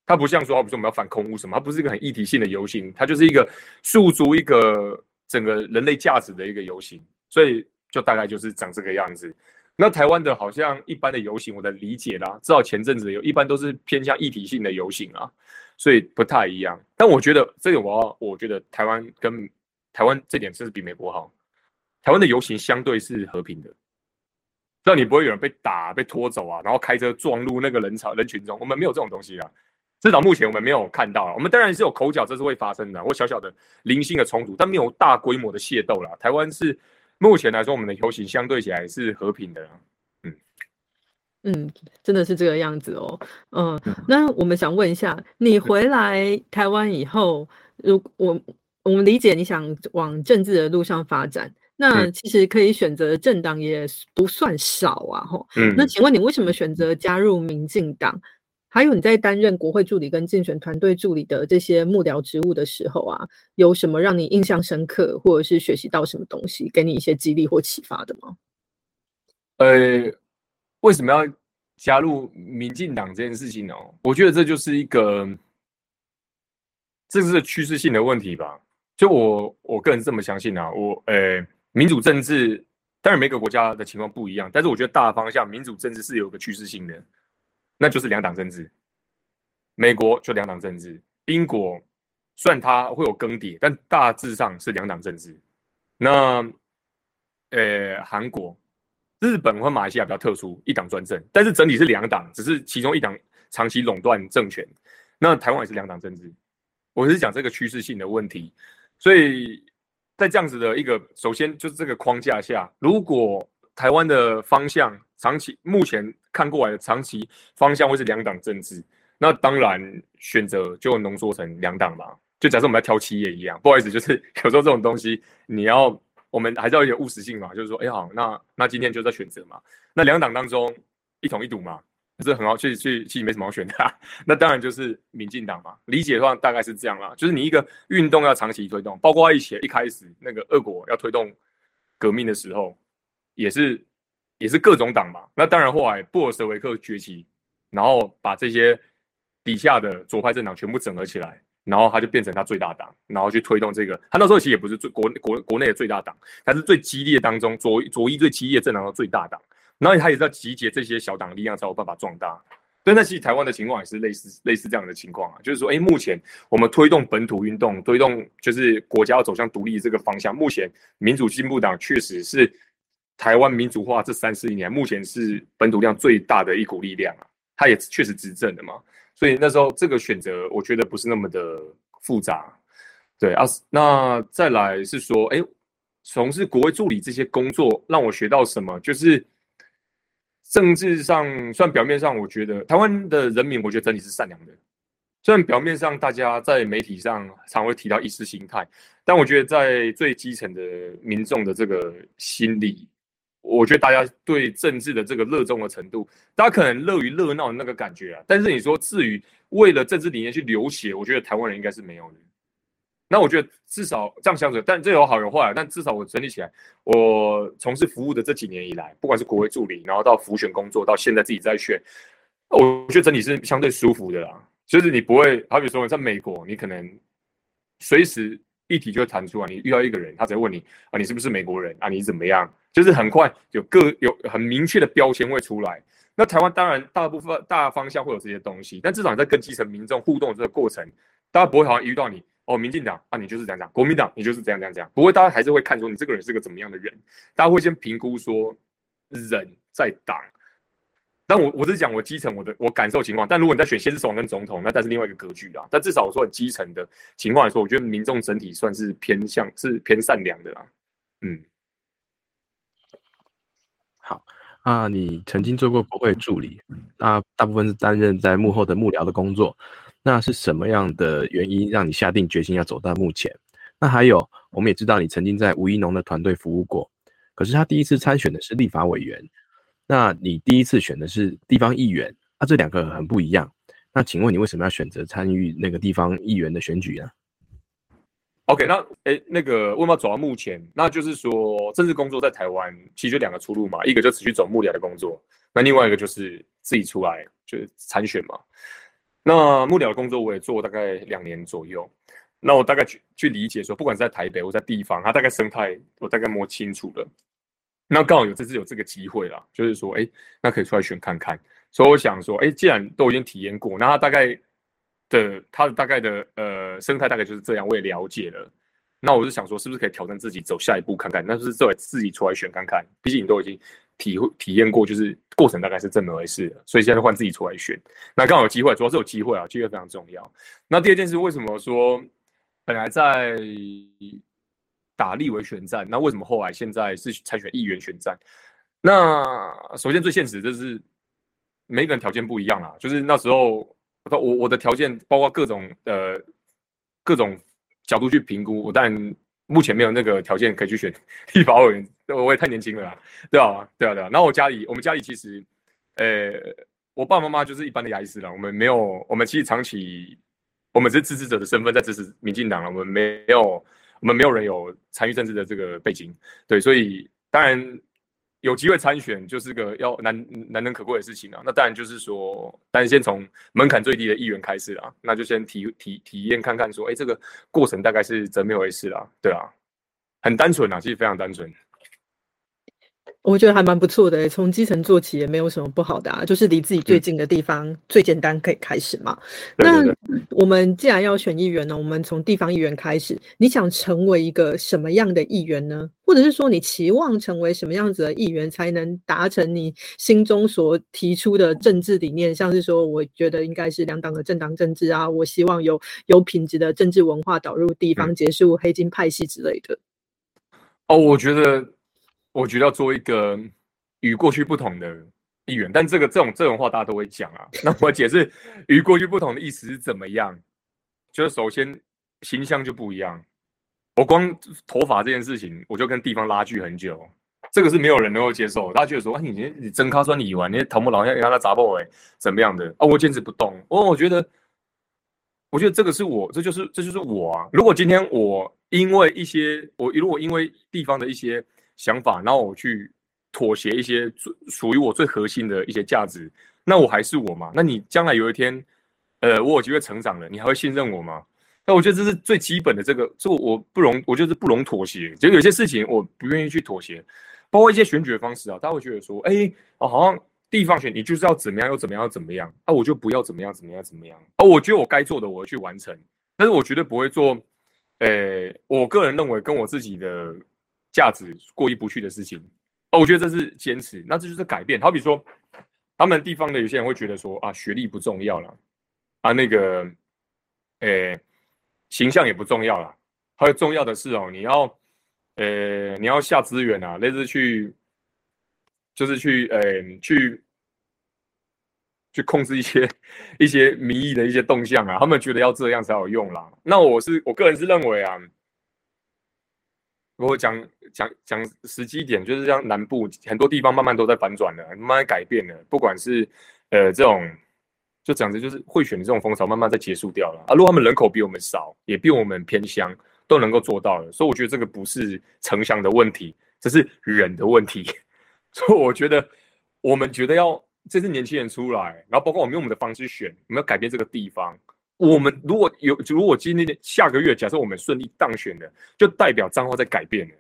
它不像说，比如说我们要反空污什么，它不是一个很议题性的游行，它就是一个诉诸一个。整个人类价值的一个游行，所以就大概就是长这个样子。那台湾的好像一般的游行，我的理解啦，至少前阵子有一般都是偏向议题性的游行啊，所以不太一样。但我觉得这个我要，我觉得台湾跟台湾这点是比美国好。台湾的游行相对是和平的，让你不会有人被打、被拖走啊，然后开车撞入那个人潮人群中。我们没有这种东西啊。至少目前我们没有看到，我们当然是有口角，这是会发生的，或小小的零星的冲突，但没有大规模的械斗啦。台湾是目前来说，我们的游行相对起来是和平的。嗯嗯，真的是这个样子哦。嗯，那我们想问一下，你回来台湾以后，如我我们理解你想往政治的路上发展，那其实可以选择政党也不算少啊。吼，嗯，那请问你为什么选择加入民进党？还有你在担任国会助理跟竞选团队助理的这些幕僚职务的时候啊，有什么让你印象深刻，或者是学习到什么东西，给你一些激励或启发的吗？呃，为什么要加入民进党这件事情呢？我觉得这就是一个，这是趋势性的问题吧。就我我个人这么相信啊，我呃，民主政治当然每个国家的情况不一样，但是我觉得大方向民主政治是有个趋势性的。那就是两党政治，美国就两党政治，英国虽然它会有更迭，但大致上是两党政治。那呃，韩国、日本和马来西亚比较特殊，一党专政，但是整体是两党，只是其中一党长期垄断政权。那台湾也是两党政治，我是讲这个趋势性的问题。所以在这样子的一个，首先就是这个框架下，如果台湾的方向长期目前。看过来的长期方向会是两党政治，那当然选择就浓缩成两党嘛。就假设我们在挑企业一样，不好意思，就是有时候这种东西你要我们还是要有务实性嘛。就是说，哎好，那那今天就在选择嘛。那两党当中一统一赌嘛，是很好，其实其实没什么好选的。那当然就是民进党嘛。理解的话大概是这样啦，就是你一个运动要长期推动，包括以前一开始那个俄国要推动革命的时候，也是。也是各种党嘛，那当然后来布尔什维克崛起，然后把这些底下的左派政党全部整合起来，然后他就变成他最大党，然后去推动这个。他那时候其实也不是最国国国内的最大党，他是最激烈当中左左翼最激烈政党的最大党，然后他也在集结这些小党力量才有办法壮大。对那其实台湾的情况也是类似类似这样的情况啊，就是说，哎，目前我们推动本土运动，推动就是国家要走向独立这个方向，目前民主进步党确实是。台湾民主化这三四年，目前是本土量最大的一股力量啊，它也确实执政的嘛。所以那时候这个选择我觉得不是那么的复杂。对啊，那再来是说，哎，从事国会助理这些工作让我学到什么？就是政治上，算表面上，我觉得台湾的人民，我觉得整体是善良的。虽然表面上大家在媒体上常会提到意识形态，但我觉得在最基层的民众的这个心理，我觉得大家对政治的这个热衷的程度，大家可能乐于热闹的那个感觉啊。但是你说至于为了政治理念去流血，我觉得台湾人应该是没有的。那我觉得至少这样想着，但这有好有坏。但至少我整理起来，我从事服务的这几年以来，不管是国会助理，然后到服选工作，到现在自己在选，我觉得整体是相对舒服的啦。就是你不会，好比说在美国，你可能随时议题就会弹出来，你遇到一个人，他直接问你啊，你是不是美国人啊？你怎么样？就是很快有各有很明确的标签会出来。那台湾当然大部分大方向会有这些东西，但至少你在跟基层民众互动这个过程，大家不会好像遇到你哦，民进党啊，你就是这样讲；国民党你就是这样这样这样。不过，大家还是会看出你这个人是个怎么样的人，大家会先评估说人在党。但我我是讲我基层我的我感受情况，但如果你在选先是首长跟总统，那但是另外一个格局啦。但至少我说很基层的情况来说，我觉得民众整体算是偏向是偏善良的啦。嗯，好啊，你曾经做过国会助理，那大部分是担任在幕后的幕僚的工作。那是什么样的原因让你下定决心要走到目前？那还有，我们也知道你曾经在吴一农的团队服务过，可是他第一次参选的是立法委员。那你第一次选的是地方议员，那这两个很不一样。那请问你为什么要选择参与那个地方议员的选举呢？OK，那诶，那个为什么要走到目前？那就是说，政治工作在台湾其实就两个出路嘛，一个就持续走幕僚的工作，那另外一个就是自己出来就是参选嘛。那幕僚的工作我也做大概两年左右，那我大概去去理解说，不管是在台北或在地方，它大概生态我大概摸清楚了。那刚好有这次有这个机会了，就是说，哎，那可以出来选看看。所以我想说，哎，既然都已经体验过，那它大概的它的大概的呃生态大概就是这样，我也了解了。那我是想说，是不是可以挑战自己走下一步看看？那是作为自己出来选看看，毕竟你都已经体会体验过，就是过程大概是这么回事。所以现在换自己出来选，那刚好有机会，主要是有机会啊，机会非常重要。那第二件事，为什么说本来在？打立委选战，那为什么后来现在是参选议员选战？那首先最现实就是每个人条件不一样啦，就是那时候我我的条件包括各种呃各种角度去评估，我但目前没有那个条件可以去选 立法委员，我也太年轻了，对啊对啊对啊。然后我家里我们家里其实呃我爸爸妈妈就是一般的牙医师了，我们没有我们其实长期我们是支持者的身份在支持民进党了，我们没有。我们没有人有参与政治的这个背景，对，所以当然有机会参选就是个要难难能可贵的事情啊。那当然就是说，但是先从门槛最低的议员开始啦，那就先体体体验看看，说，哎，这个过程大概是怎么一回事啦？对啊，很单纯啊，其实非常单纯。我觉得还蛮不错的，从基层做起也没有什么不好的啊，就是离自己最近的地方最简单可以开始嘛。那我们既然要选议员呢，我们从地方议员开始。你想成为一个什么样的议员呢？或者是说你期望成为什么样子的议员，才能达成你心中所提出的政治理念？像是说，我觉得应该是两党的政党政治啊，我希望有有品质的政治文化导入地方，结束黑金派系之类的。哦，我觉得。我觉得要做一个与过去不同的议员，但这个这种这种话大家都会讲啊。那我解释与过去不同的意思是怎么样？就是首先形象就不一样。我光头发这件事情，我就跟地方拉锯很久，这个是没有人能够接受。大家觉得说，啊，你你真卡算你玩，你头目老要让他砸爆哎，怎么样的啊？我坚持不动。我我觉得，我觉得这个是我，这就是这就是我啊。如果今天我因为一些我如果因为地方的一些。想法，然后我去妥协一些最属于我最核心的一些价值，那我还是我嘛？那你将来有一天，呃，我有机会成长了，你还会信任我吗？那我觉得这是最基本的，这个这我不容，我就是不容妥协。就有些事情我不愿意去妥协，包括一些选举的方式啊，大家会觉得说，哎，哦，好像地方选你就是要怎么样又怎么样又怎么样，啊，我就不要怎么样怎么样怎么样，啊，我觉得我该做的我会去完成，但是我绝对不会做，呃，我个人认为跟我自己的。价值过意不去的事情，哦，我觉得这是坚持，那这就是改变。好比说，他们地方的有些人会觉得说啊，学历不重要了，啊，那个，诶，形象也不重要了，还有重要的是哦，你要，呃，你要下资源啊，类似去，就是去，诶，去，去控制一些一些民意的一些动向啊，他们觉得要这样才有用啦。那我是我个人是认为啊。我讲讲讲实际一点，就是像南部很多地方慢慢都在反转了，慢慢改变了。不管是呃这种，就讲的就是会选的这种风潮，慢慢在结束掉了。啊，如果他们人口比我们少，也比我们偏乡，都能够做到了。所以我觉得这个不是城乡的问题，这是人的问题。所以我觉得我们觉得要这次年轻人出来，然后包括我们用我们的方式选，我们要改变这个地方。我们如果有，如果今天下个月，假设我们顺利当选了，就代表脏话在改变了，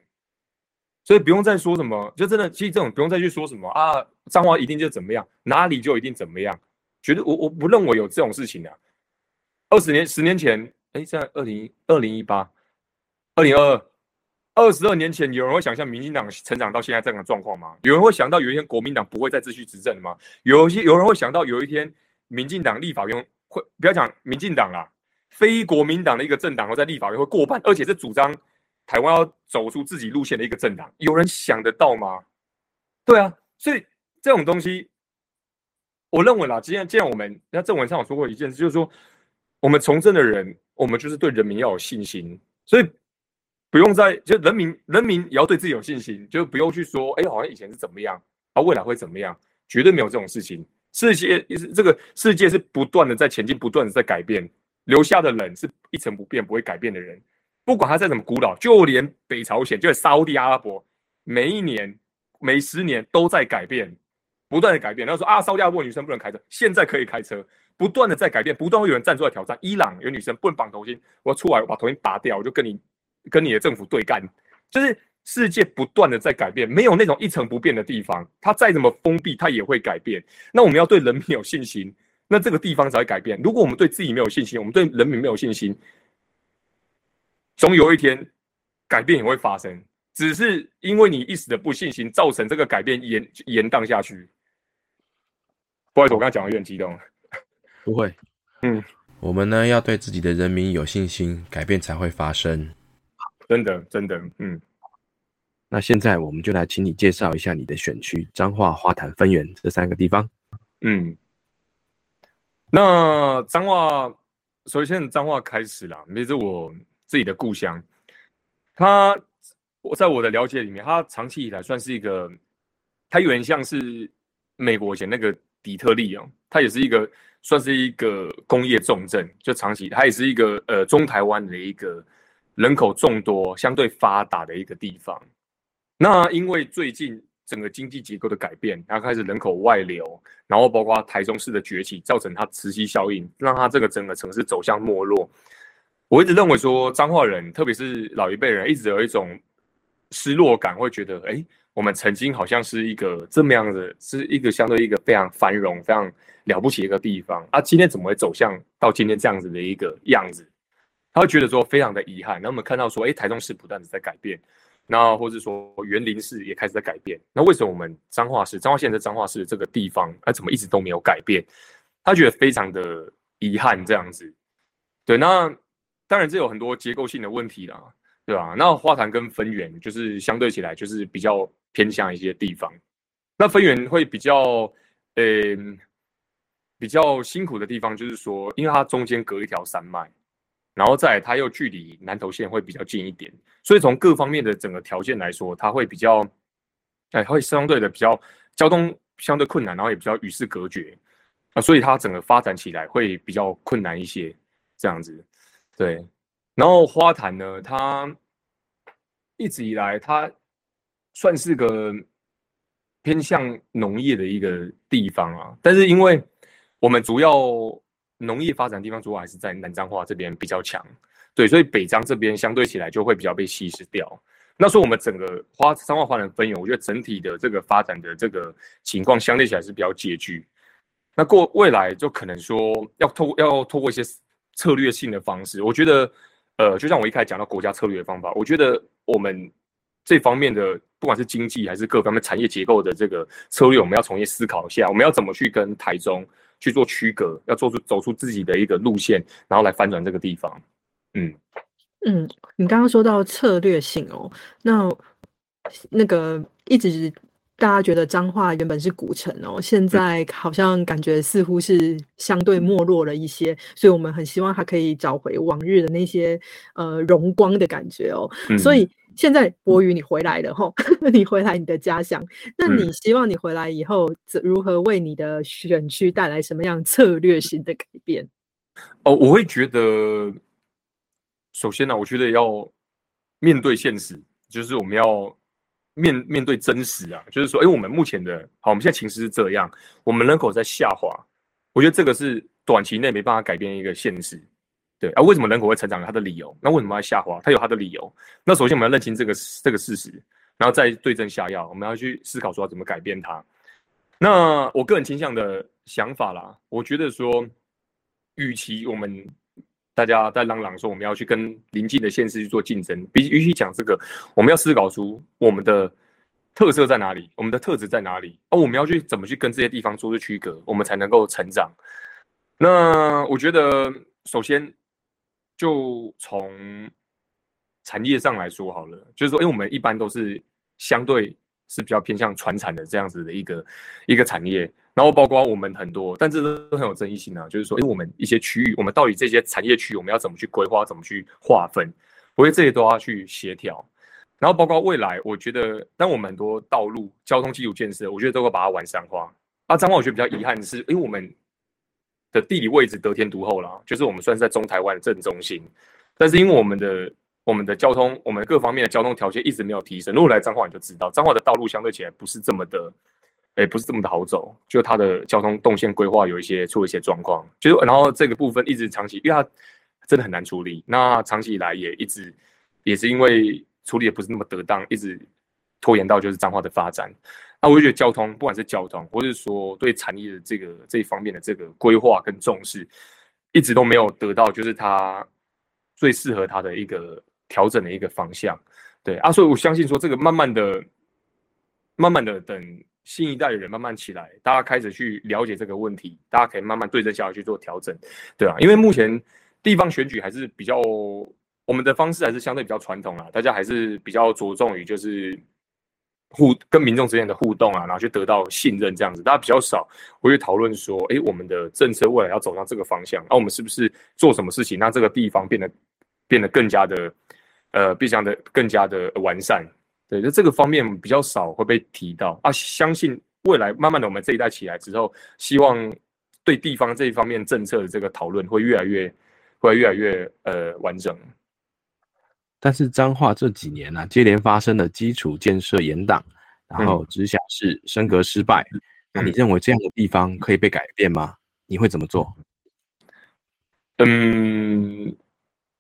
所以不用再说什么，就真的，其实这种不用再去说什么啊，脏话一定就怎么样，哪里就一定怎么样，觉得我我不认为有这种事情的。二十年、十年前，哎，在二零二零一八、二零二二、二十二年前，有人会想象民进党成长到现在这样的状况吗？有人会想到有一天国民党不会再继续执政吗？有些有人会想到有一天民进党立法院。会不要讲民进党啦，非国民党的一个政党，会在立法院会过半，而且是主张台湾要走出自己路线的一个政党，有人想得到吗？对啊，所以这种东西，我认为啦，既然既然我们那郑文灿有说过一件事，就是说我们从政的人，我们就是对人民要有信心，所以不用在就人民人民也要对自己有信心，就不用去说，哎，好像以前是怎么样，啊，未来会怎么样，绝对没有这种事情。世界是这个世界是不断的在前进，不断的在改变，留下的人是一成不变、不会改变的人。不管他再怎么古老，就连北朝鲜，就连沙地阿拉伯，每一年、每十年都在改变，不断的改变。然后说啊，沙地阿拉伯女生不能开车，现在可以开车，不断的在改变，不断会有人站出来挑战。伊朗有女生不能绑头巾，我出来我把头巾拔掉，我就跟你跟你的政府对干，就是。世界不断的在改变，没有那种一成不变的地方。它再怎么封闭，它也会改变。那我们要对人民有信心，那这个地方才会改变。如果我们对自己没有信心，我们对人民没有信心，总有一天改变也会发生。只是因为你一时的不信心，造成这个改变延延宕下去。不好意思，我刚才讲的有点激动。不会，嗯，我们呢要对自己的人民有信心，改变才会发生。真的，真的，嗯。那现在我们就来请你介绍一下你的选区彰化、花坛、分园这三个地方。嗯，那彰化首先彰化开始啦，那是我自己的故乡。它我在我的了解里面，它长期以来算是一个，它有点像是美国以前那个底特律哦，它也是一个算是一个工业重镇，就长期它也是一个呃中台湾的一个人口众多、相对发达的一个地方。那因为最近整个经济结构的改变，然后开始人口外流，然后包括台中市的崛起，造成它磁吸效应，让它这个整个城市走向没落。我一直认为说，彰化人，特别是老一辈人，一直有一种失落感，会觉得，哎，我们曾经好像是一个这么样的，是一个相对一个非常繁荣、非常了不起的一个地方啊，今天怎么会走向到今天这样子的一个样子？他会觉得说非常的遗憾。那我们看到说，哎，台中市不断的在改变。那或者说园林市也开始在改变，那为什么我们彰化市彰化县的彰化市这个地方，它怎么一直都没有改变？他觉得非常的遗憾这样子。对，那当然这有很多结构性的问题啦，对吧？那花坛跟分园就是相对起来就是比较偏向一些地方，那分园会比较，嗯，比较辛苦的地方就是说，因为它中间隔一条山脉。然后再它又距离南投县会比较近一点，所以从各方面的整个条件来说，它会比较，哎，会相对的比较交通相对困难，然后也比较与世隔绝啊，所以它整个发展起来会比较困难一些，这样子，对。然后花坛呢，它一直以来它算是个偏向农业的一个地方啊，但是因为我们主要。农业发展地方主要还是在南彰化这边比较强，对，所以北彰这边相对起来就会比较被稀释掉。那说我们整个花三万花人分园，我觉得整体的这个发展的这个情况相对起来是比较拮据。那过未来就可能说要透要透过一些策略性的方式，我觉得，呃，就像我一开始讲到国家策略的方法，我觉得我们这方面的不管是经济还是各方面产业结构的这个策略，我们要重新思考一下，我们要怎么去跟台中。去做区隔，要做出走出自己的一个路线，然后来翻转这个地方。嗯嗯，你刚刚说到策略性哦，那那个一直。大家觉得彰化原本是古城哦，现在好像感觉似乎是相对没落了一些，所以我们很希望它可以找回往日的那些呃荣光的感觉哦。所以现在博宇你回来了吼，你回来你的家乡，那你希望你回来以后如何为你的选区带来什么样策略性的改变？哦，我会觉得，首先呢，我觉得要面对现实，就是我们要。面面对真实啊，就是说，哎，我们目前的好，我们现在情势是这样，我们人口在下滑，我觉得这个是短期内没办法改变一个现实，对啊，为什么人口会成长？它的理由，那为什么要下滑？它有它的理由。那首先我们要认清这个这个事实，然后再对症下药，我们要去思考说要怎么改变它。那我个人倾向的想法啦，我觉得说，与其我们。大家在嚷嚷说我们要去跟邻近的县市去做竞争，比与其讲这个，我们要思考出我们的特色在哪里，我们的特质在哪里，而我们要去怎么去跟这些地方做出区隔，我们才能够成长。那我觉得，首先就从产业上来说好了，就是说，因为我们一般都是相对是比较偏向传产的这样子的一个一个产业。然后包括我们很多，但这都很有争议性啊。就是说，因为我们一些区域，我们到底这些产业区，我们要怎么去规划，怎么去划分？我觉得这些都要去协调。然后包括未来，我觉得，但我们很多道路、交通基础建设，我觉得都会把它完善化。啊，彰化我觉得比较遗憾的是，因为我们的地理位置得天独厚啦，就是我们算是在中台湾的正中心，但是因为我们的我们的交通，我们各方面的交通条件一直没有提升。如果来彰化，你就知道，彰化的道路相对起来不是这么的。哎，不是这么的好走，就它的交通动线规划有一些出了一些状况，就是然后这个部分一直长期，因为它真的很难处理。那长期以来也一直也是因为处理也不是那么得当，一直拖延到就是脏话的发展。那我就觉得交通，不管是交通，或是说对产业的这个这一方面的这个规划跟重视，一直都没有得到就是它最适合它的一个调整的一个方向。对啊，所以我相信说这个慢慢的、慢慢的等。新一代的人慢慢起来，大家开始去了解这个问题，大家可以慢慢对症下药去做调整，对啊，因为目前地方选举还是比较，我们的方式还是相对比较传统啊，大家还是比较着重于就是互跟民众之间的互动啊，然后去得到信任这样子，大家比较少会去讨论说，哎，我们的政策未来要走向这个方向，那我们是不是做什么事情，让这个地方变得变得更加的，呃，变相的更加的完善。对，就这个方面比较少会被提到啊。相信未来慢慢的，我们这一代起来之后，希望对地方这一方面政策的这个讨论会越来越，会越来越呃完整。但是彰化这几年呢，接连发生了基础建设延档，然后直辖市升格失败，那你认为这样的地方可以被改变吗？你会怎么做？嗯，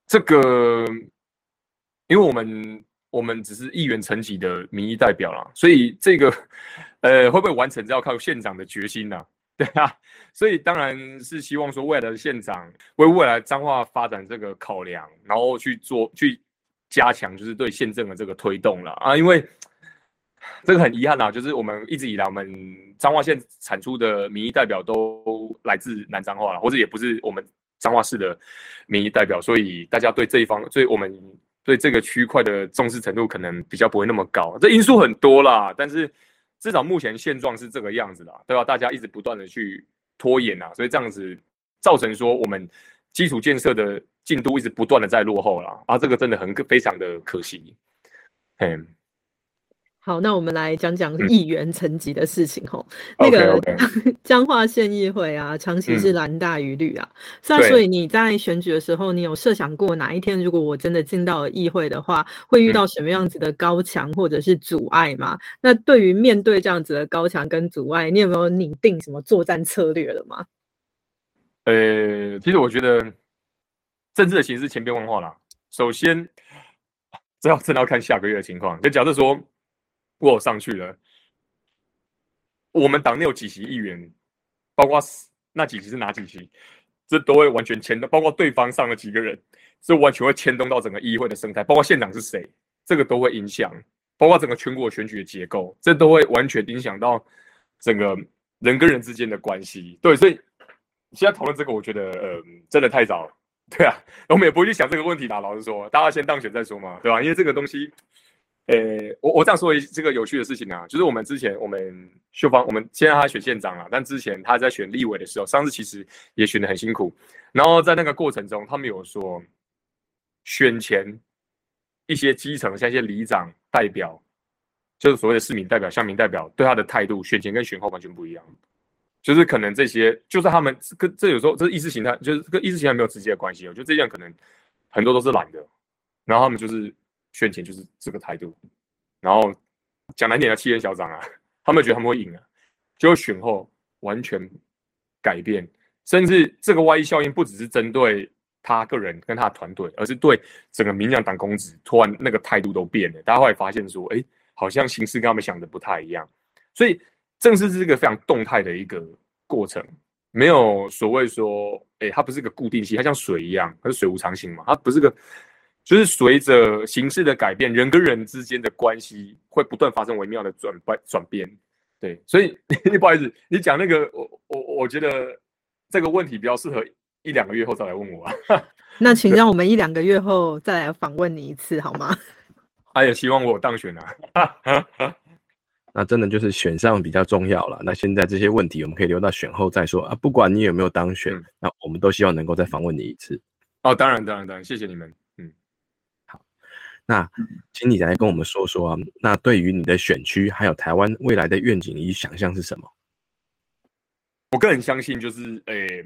这个，因为我们。我们只是议员层级的民意代表啦，所以这个，呃，会不会完成，要靠县长的决心呐，对啊，所以当然是希望说未来的县长为未来彰化发展这个考量，然后去做去加强，就是对县政的这个推动了啊，因为这个很遗憾啊，就是我们一直以来我们彰化县产出的民意代表都来自南彰化了，或者也不是我们彰化市的民意代表，所以大家对这一方，所以我们。对这个区块的重视程度可能比较不会那么高，这因素很多啦。但是至少目前现状是这个样子啦，对吧？大家一直不断的去拖延啊，所以这样子造成说我们基础建设的进度一直不断的在落后啦，啊，这个真的很非常的可惜，嗯。好，那我们来讲讲议员层级的事情吼。那个 彰化县议会啊，长期是蓝大于绿啊。那所以你在选举的时候，你有设想过哪一天如果我真的进到了议会的话，会遇到什么样子的高墙或者是阻碍吗？那对于面对这样子的高墙跟阻碍，你有没有拟定什么作战策略了吗？呃，其实我觉得政治的形势千变万化啦。首先，这要真的要看下个月的情况。就假设说。我上去了，我们党内有几席议员，包括那几席是哪几席，这都会完全牵动，包括对方上了几个人，这完全会牵动到整个议会的生态，包括县长是谁，这个都会影响，包括整个全国选举的结构，这都会完全影响到整个人跟人之间的关系。对，所以现在讨论这个，我觉得呃真的太早。对啊，我们也不会去想这个问题的。老实说，大家先当选再说嘛，对吧？因为这个东西，呃，我我这样说一这个有趣的事情啊，就是我们之前我们秀芳，我们现在他选县长了，但之前他在选立委的时候，上次其实也选的很辛苦。然后在那个过程中，他们有说，选前一些基层像一些里长代表，就是所谓的市民代表、乡民代表，对他的态度，选前跟选后完全不一样。就是可能这些，就是他们跟这有时候这意识形态，就是跟意识形态没有直接的关系。我觉得这样可能很多都是懒的，然后他们就是选前就是这个态度，然后讲难点的气焰嚣张啊，他们觉得他们会赢啊，结果选后完全改变，甚至这个外溢效应不只是针对他个人跟他的团队，而是对整个民进党公职突然那个态度都变了。大家会发现说，哎，好像形势跟他们想的不太一样，所以。正是这个非常动态的一个过程，没有所谓说，哎，它不是个固定性，它像水一样，它是水无常形嘛，它不是个，就是随着形势的改变，人跟人之间的关系会不断发生微妙的转变转变。对，所以 不好意思，你讲那个，我我我觉得这个问题比较适合一两个月后再来问我。那 请让我们一两个月后再来访问你一次好吗？他也希望我当选啊。那真的就是选上比较重要了。那现在这些问题我们可以留到选后再说啊。不管你有没有当选，那我们都希望能够再访问你一次。哦，当然，当然，当然，谢谢你们。那请你来跟我们说说啊。那对于你的选区还有台湾未来的愿景与想象是什么？我个人相信就是诶，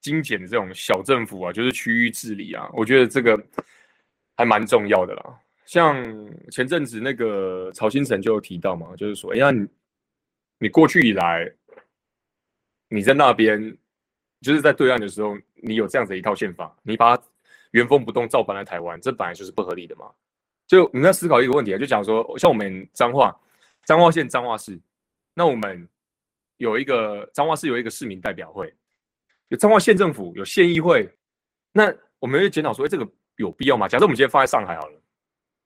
精简的这种小政府啊，就是区域治理啊，我觉得这个还蛮重要的啦。像前阵子那个曹新成就有提到嘛，就是说，哎呀，你你过去以来，你在那边就是在对岸的时候，你有这样子一套宪法，你把它原封不动照搬来台湾，这本来就是不合理的嘛。就你在思考一个问题啊，就讲说，像我们彰化彰化县彰化市，那我们有一个彰化市有一个市民代表会，有彰化县政府有县议会，那我们会检讨说，哎，这个有必要吗？假设我们今天放在上海好了。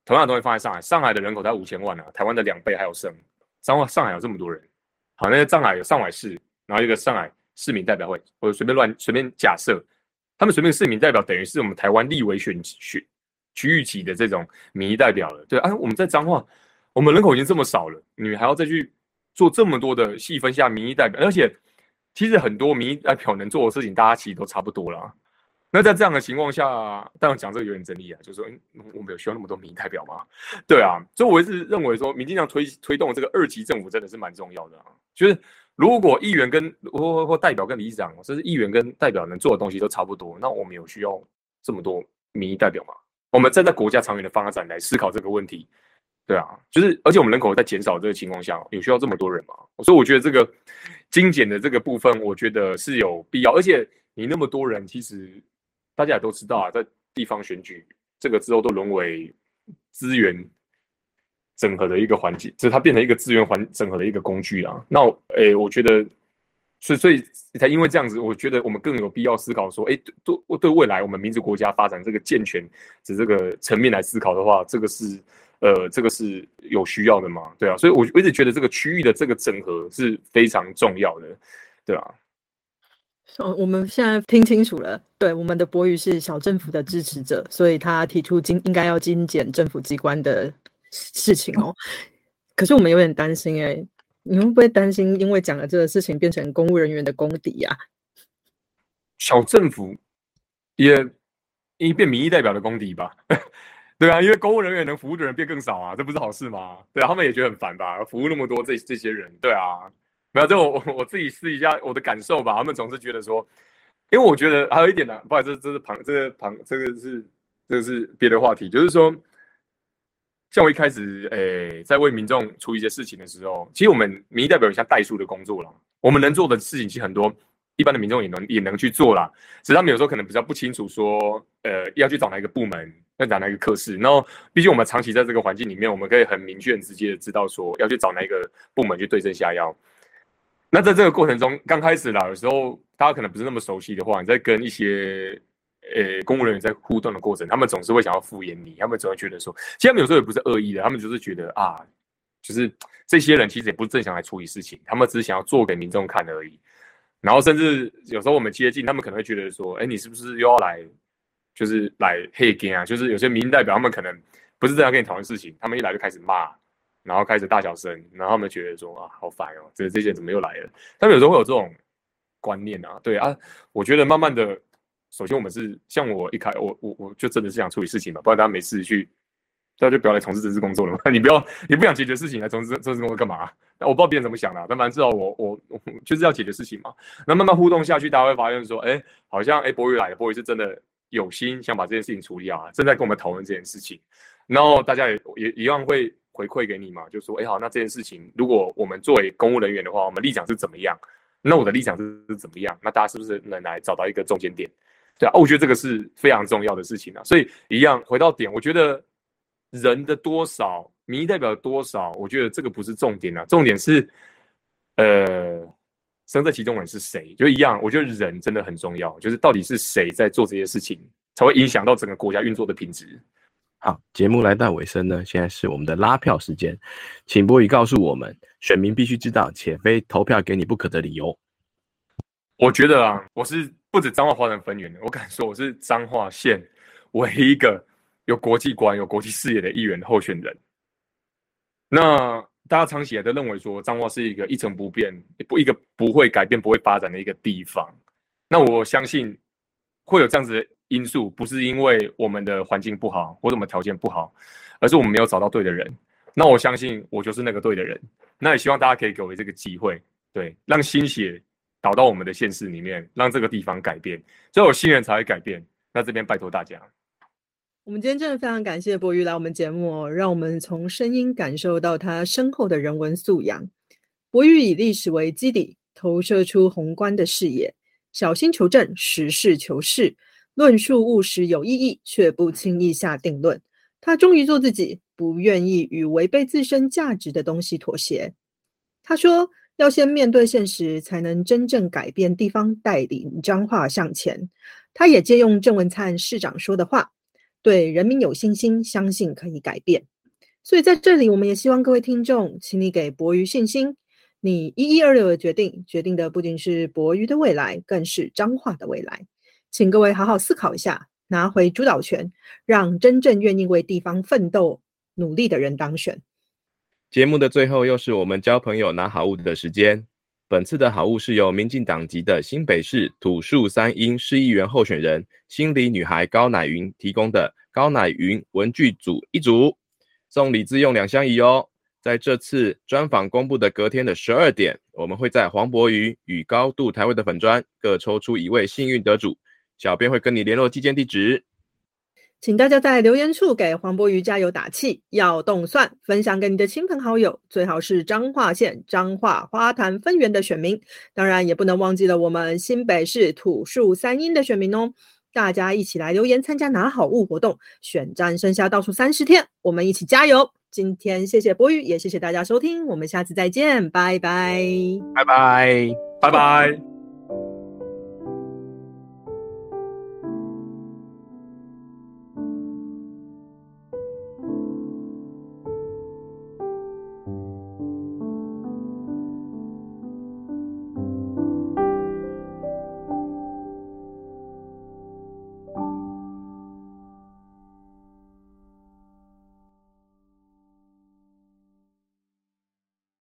同样的东西放在上海，上海的人口才五千万啊，台湾的两倍还有剩。上上海有这么多人，好，那上海有上海市，然后一个上海市民代表会，或者随便乱随便假设，他们随便市民代表等于是我们台湾立委选选区域级的这种民意代表了。对啊，我们在彰化，我们人口已经这么少了，你还要再去做这么多的细分下民意代表，而且其实很多民意代表能做的事情，大家其实都差不多了。那在这样的情况下，当然讲这个有点争议啊，就是说，我们有需要那么多民意代表吗？对啊，所以我一直认为说，民进党推推动这个二级政府真的是蛮重要的啊。就是如果议员跟或或代表跟理事长，甚至议员跟代表能做的东西都差不多，那我们有需要这么多民意代表吗？我们站在国家长远的发展来思考这个问题，对啊，就是而且我们人口在减少这个情况下，有需要这么多人吗？所以我觉得这个精简的这个部分，我觉得是有必要，而且你那么多人，其实。大家也都知道啊，在地方选举这个之后都沦为资源整合的一个环节，就是它变成一个资源环整合的一个工具啊。那诶，我觉得，所以所以才因为这样子，我觉得我们更有必要思考说，哎，对对未来我们民主国家发展这个健全的这个层面来思考的话，这个是呃，这个是有需要的嘛？对啊，所以我我一直觉得这个区域的这个整合是非常重要的，对啊。哦，我们现在听清楚了，对，我们的博宇是小政府的支持者，所以他提出精应该要精简政府机关的事情哦。可是我们有点担心哎，你会不会担心因为讲了这个事情变成公务人员的公敌呀？小政府也一变民意代表的公敌吧？对啊，因为公务人员能服务的人变更少啊，这不是好事吗？对啊，他们也觉得很烦吧？服务那么多这这些人，对啊。没有，这我我自己试一下我的感受吧。他们总是觉得说，因为我觉得还有一点呢，不好意思，这是旁这个旁这个是这个是别的话题，就是说，像我一开始诶在为民众出一些事情的时候，其实我们民意代表有像代数的工作了，我们能做的事情其实很多，一般的民众也能也能去做啦。只是他们有时候可能比较不清楚说，呃，要去找哪一个部门，要找哪一个科室。然后，毕竟我们长期在这个环境里面，我们可以很明确、很直接的知道说，要去找哪一个部门去对症下药。那在这个过程中，刚开始啦，有时候大家可能不是那么熟悉的话，你在跟一些呃公务人员在互动的过程，他们总是会想要敷衍你，他们总会觉得说，其实他们有时候也不是恶意的，他们就是觉得啊，就是这些人其实也不是正想来处理事情，他们只是想要做给民众看而已。然后甚至有时候我们接近，他们可能会觉得说，哎，你是不是又要来，就是来黑 g 啊？就是有些民意代表他们可能不是这样跟你讨论事情，他们一来就开始骂，然后开始大小声，然后他们觉得说啊，好烦哦，这这些怎么又来了？他们有时候会有这种观念啊，对啊，我觉得慢慢的，首先我们是像我一开，我我我就真的是想处理事情嘛，不然大家没事去。大家就不要来从事政治工作了嘛？你不要，你不想解决事情来从事政治工作干嘛？那我不知道别人怎么想的，但反正至少我我我就是要解决事情嘛。那慢慢互动下去，大家会发现说，哎，好像哎，博宇来了，博宇是真的有心想把这件事情处理好，正在跟我们讨论这件事情。然后大家也也一样会回馈给你嘛，就说，哎，好，那这件事情如果我们作为公务人员的话，我们立场是怎么样？那我的立场是怎么样？那大家是不是能来找到一个中间点？对啊，我觉得这个是非常重要的事情啊。所以一样回到点，我觉得。人的多少，民意代表多少，我觉得这个不是重点啊，重点是，呃，身在其中人是谁，就一样。我觉得人真的很重要，就是到底是谁在做这些事情，才会影响到整个国家运作的品质。好，节目来到尾声呢，现在是我们的拉票时间，请波宇告诉我们，选民必须知道且非投票给你不可的理由。我觉得啊，我是不止彰化华人分园，我敢说我是彰化县唯一一个。有国际观、有国际视野的议员候选人，那大家长期以来都认为说彰化是一个一成不变、不一个不会改变、不会发展的一个地方。那我相信会有这样子的因素，不是因为我们的环境不好或者我们条件不好，而是我们没有找到对的人。那我相信我就是那个对的人。那也希望大家可以给我这个机会，对，让心血导到我们的现实里面，让这个地方改变，只有新人才会改变。那这边拜托大家。我们今天真的非常感谢博宇来我们节目，让我们从声音感受到他深厚的人文素养。博宇以历史为基底，投射出宏观的视野，小心求证，实事求是，论述务实有意义，却不轻易下定论。他忠于做自己，不愿意与违背自身价值的东西妥协。他说：“要先面对现实，才能真正改变地方，带领彰化向前。”他也借用郑文灿市长说的话。对人民有信心，相信可以改变。所以在这里，我们也希望各位听众，请你给博鱼信心。你一一二六的决定，决定的不仅是博鱼的未来，更是彰化的未来。请各位好好思考一下，拿回主导权，让真正愿意为地方奋斗、努力的人当选。节目的最后，又是我们交朋友拿好物的时间。本次的好物是由民进党籍的新北市土树三英市议员候选人心理女孩高乃云提供的高乃云文具组一组，送礼自用两相宜哦。在这次专访公布的隔天的十二点，我们会在黄博瑜与高度台位的粉砖各抽出一位幸运得主，小编会跟你联络寄件地址。请大家在留言处给黄博瑜加油打气，要动算，分享给你的亲朋好友，最好是彰化县彰化花坛分园的选民，当然也不能忘记了我们新北市土树三英的选民哦。大家一起来留言参加拿好物活动，选战剩下倒数三十天，我们一起加油！今天谢谢博宇，也谢谢大家收听，我们下次再见，拜拜，拜拜，拜拜。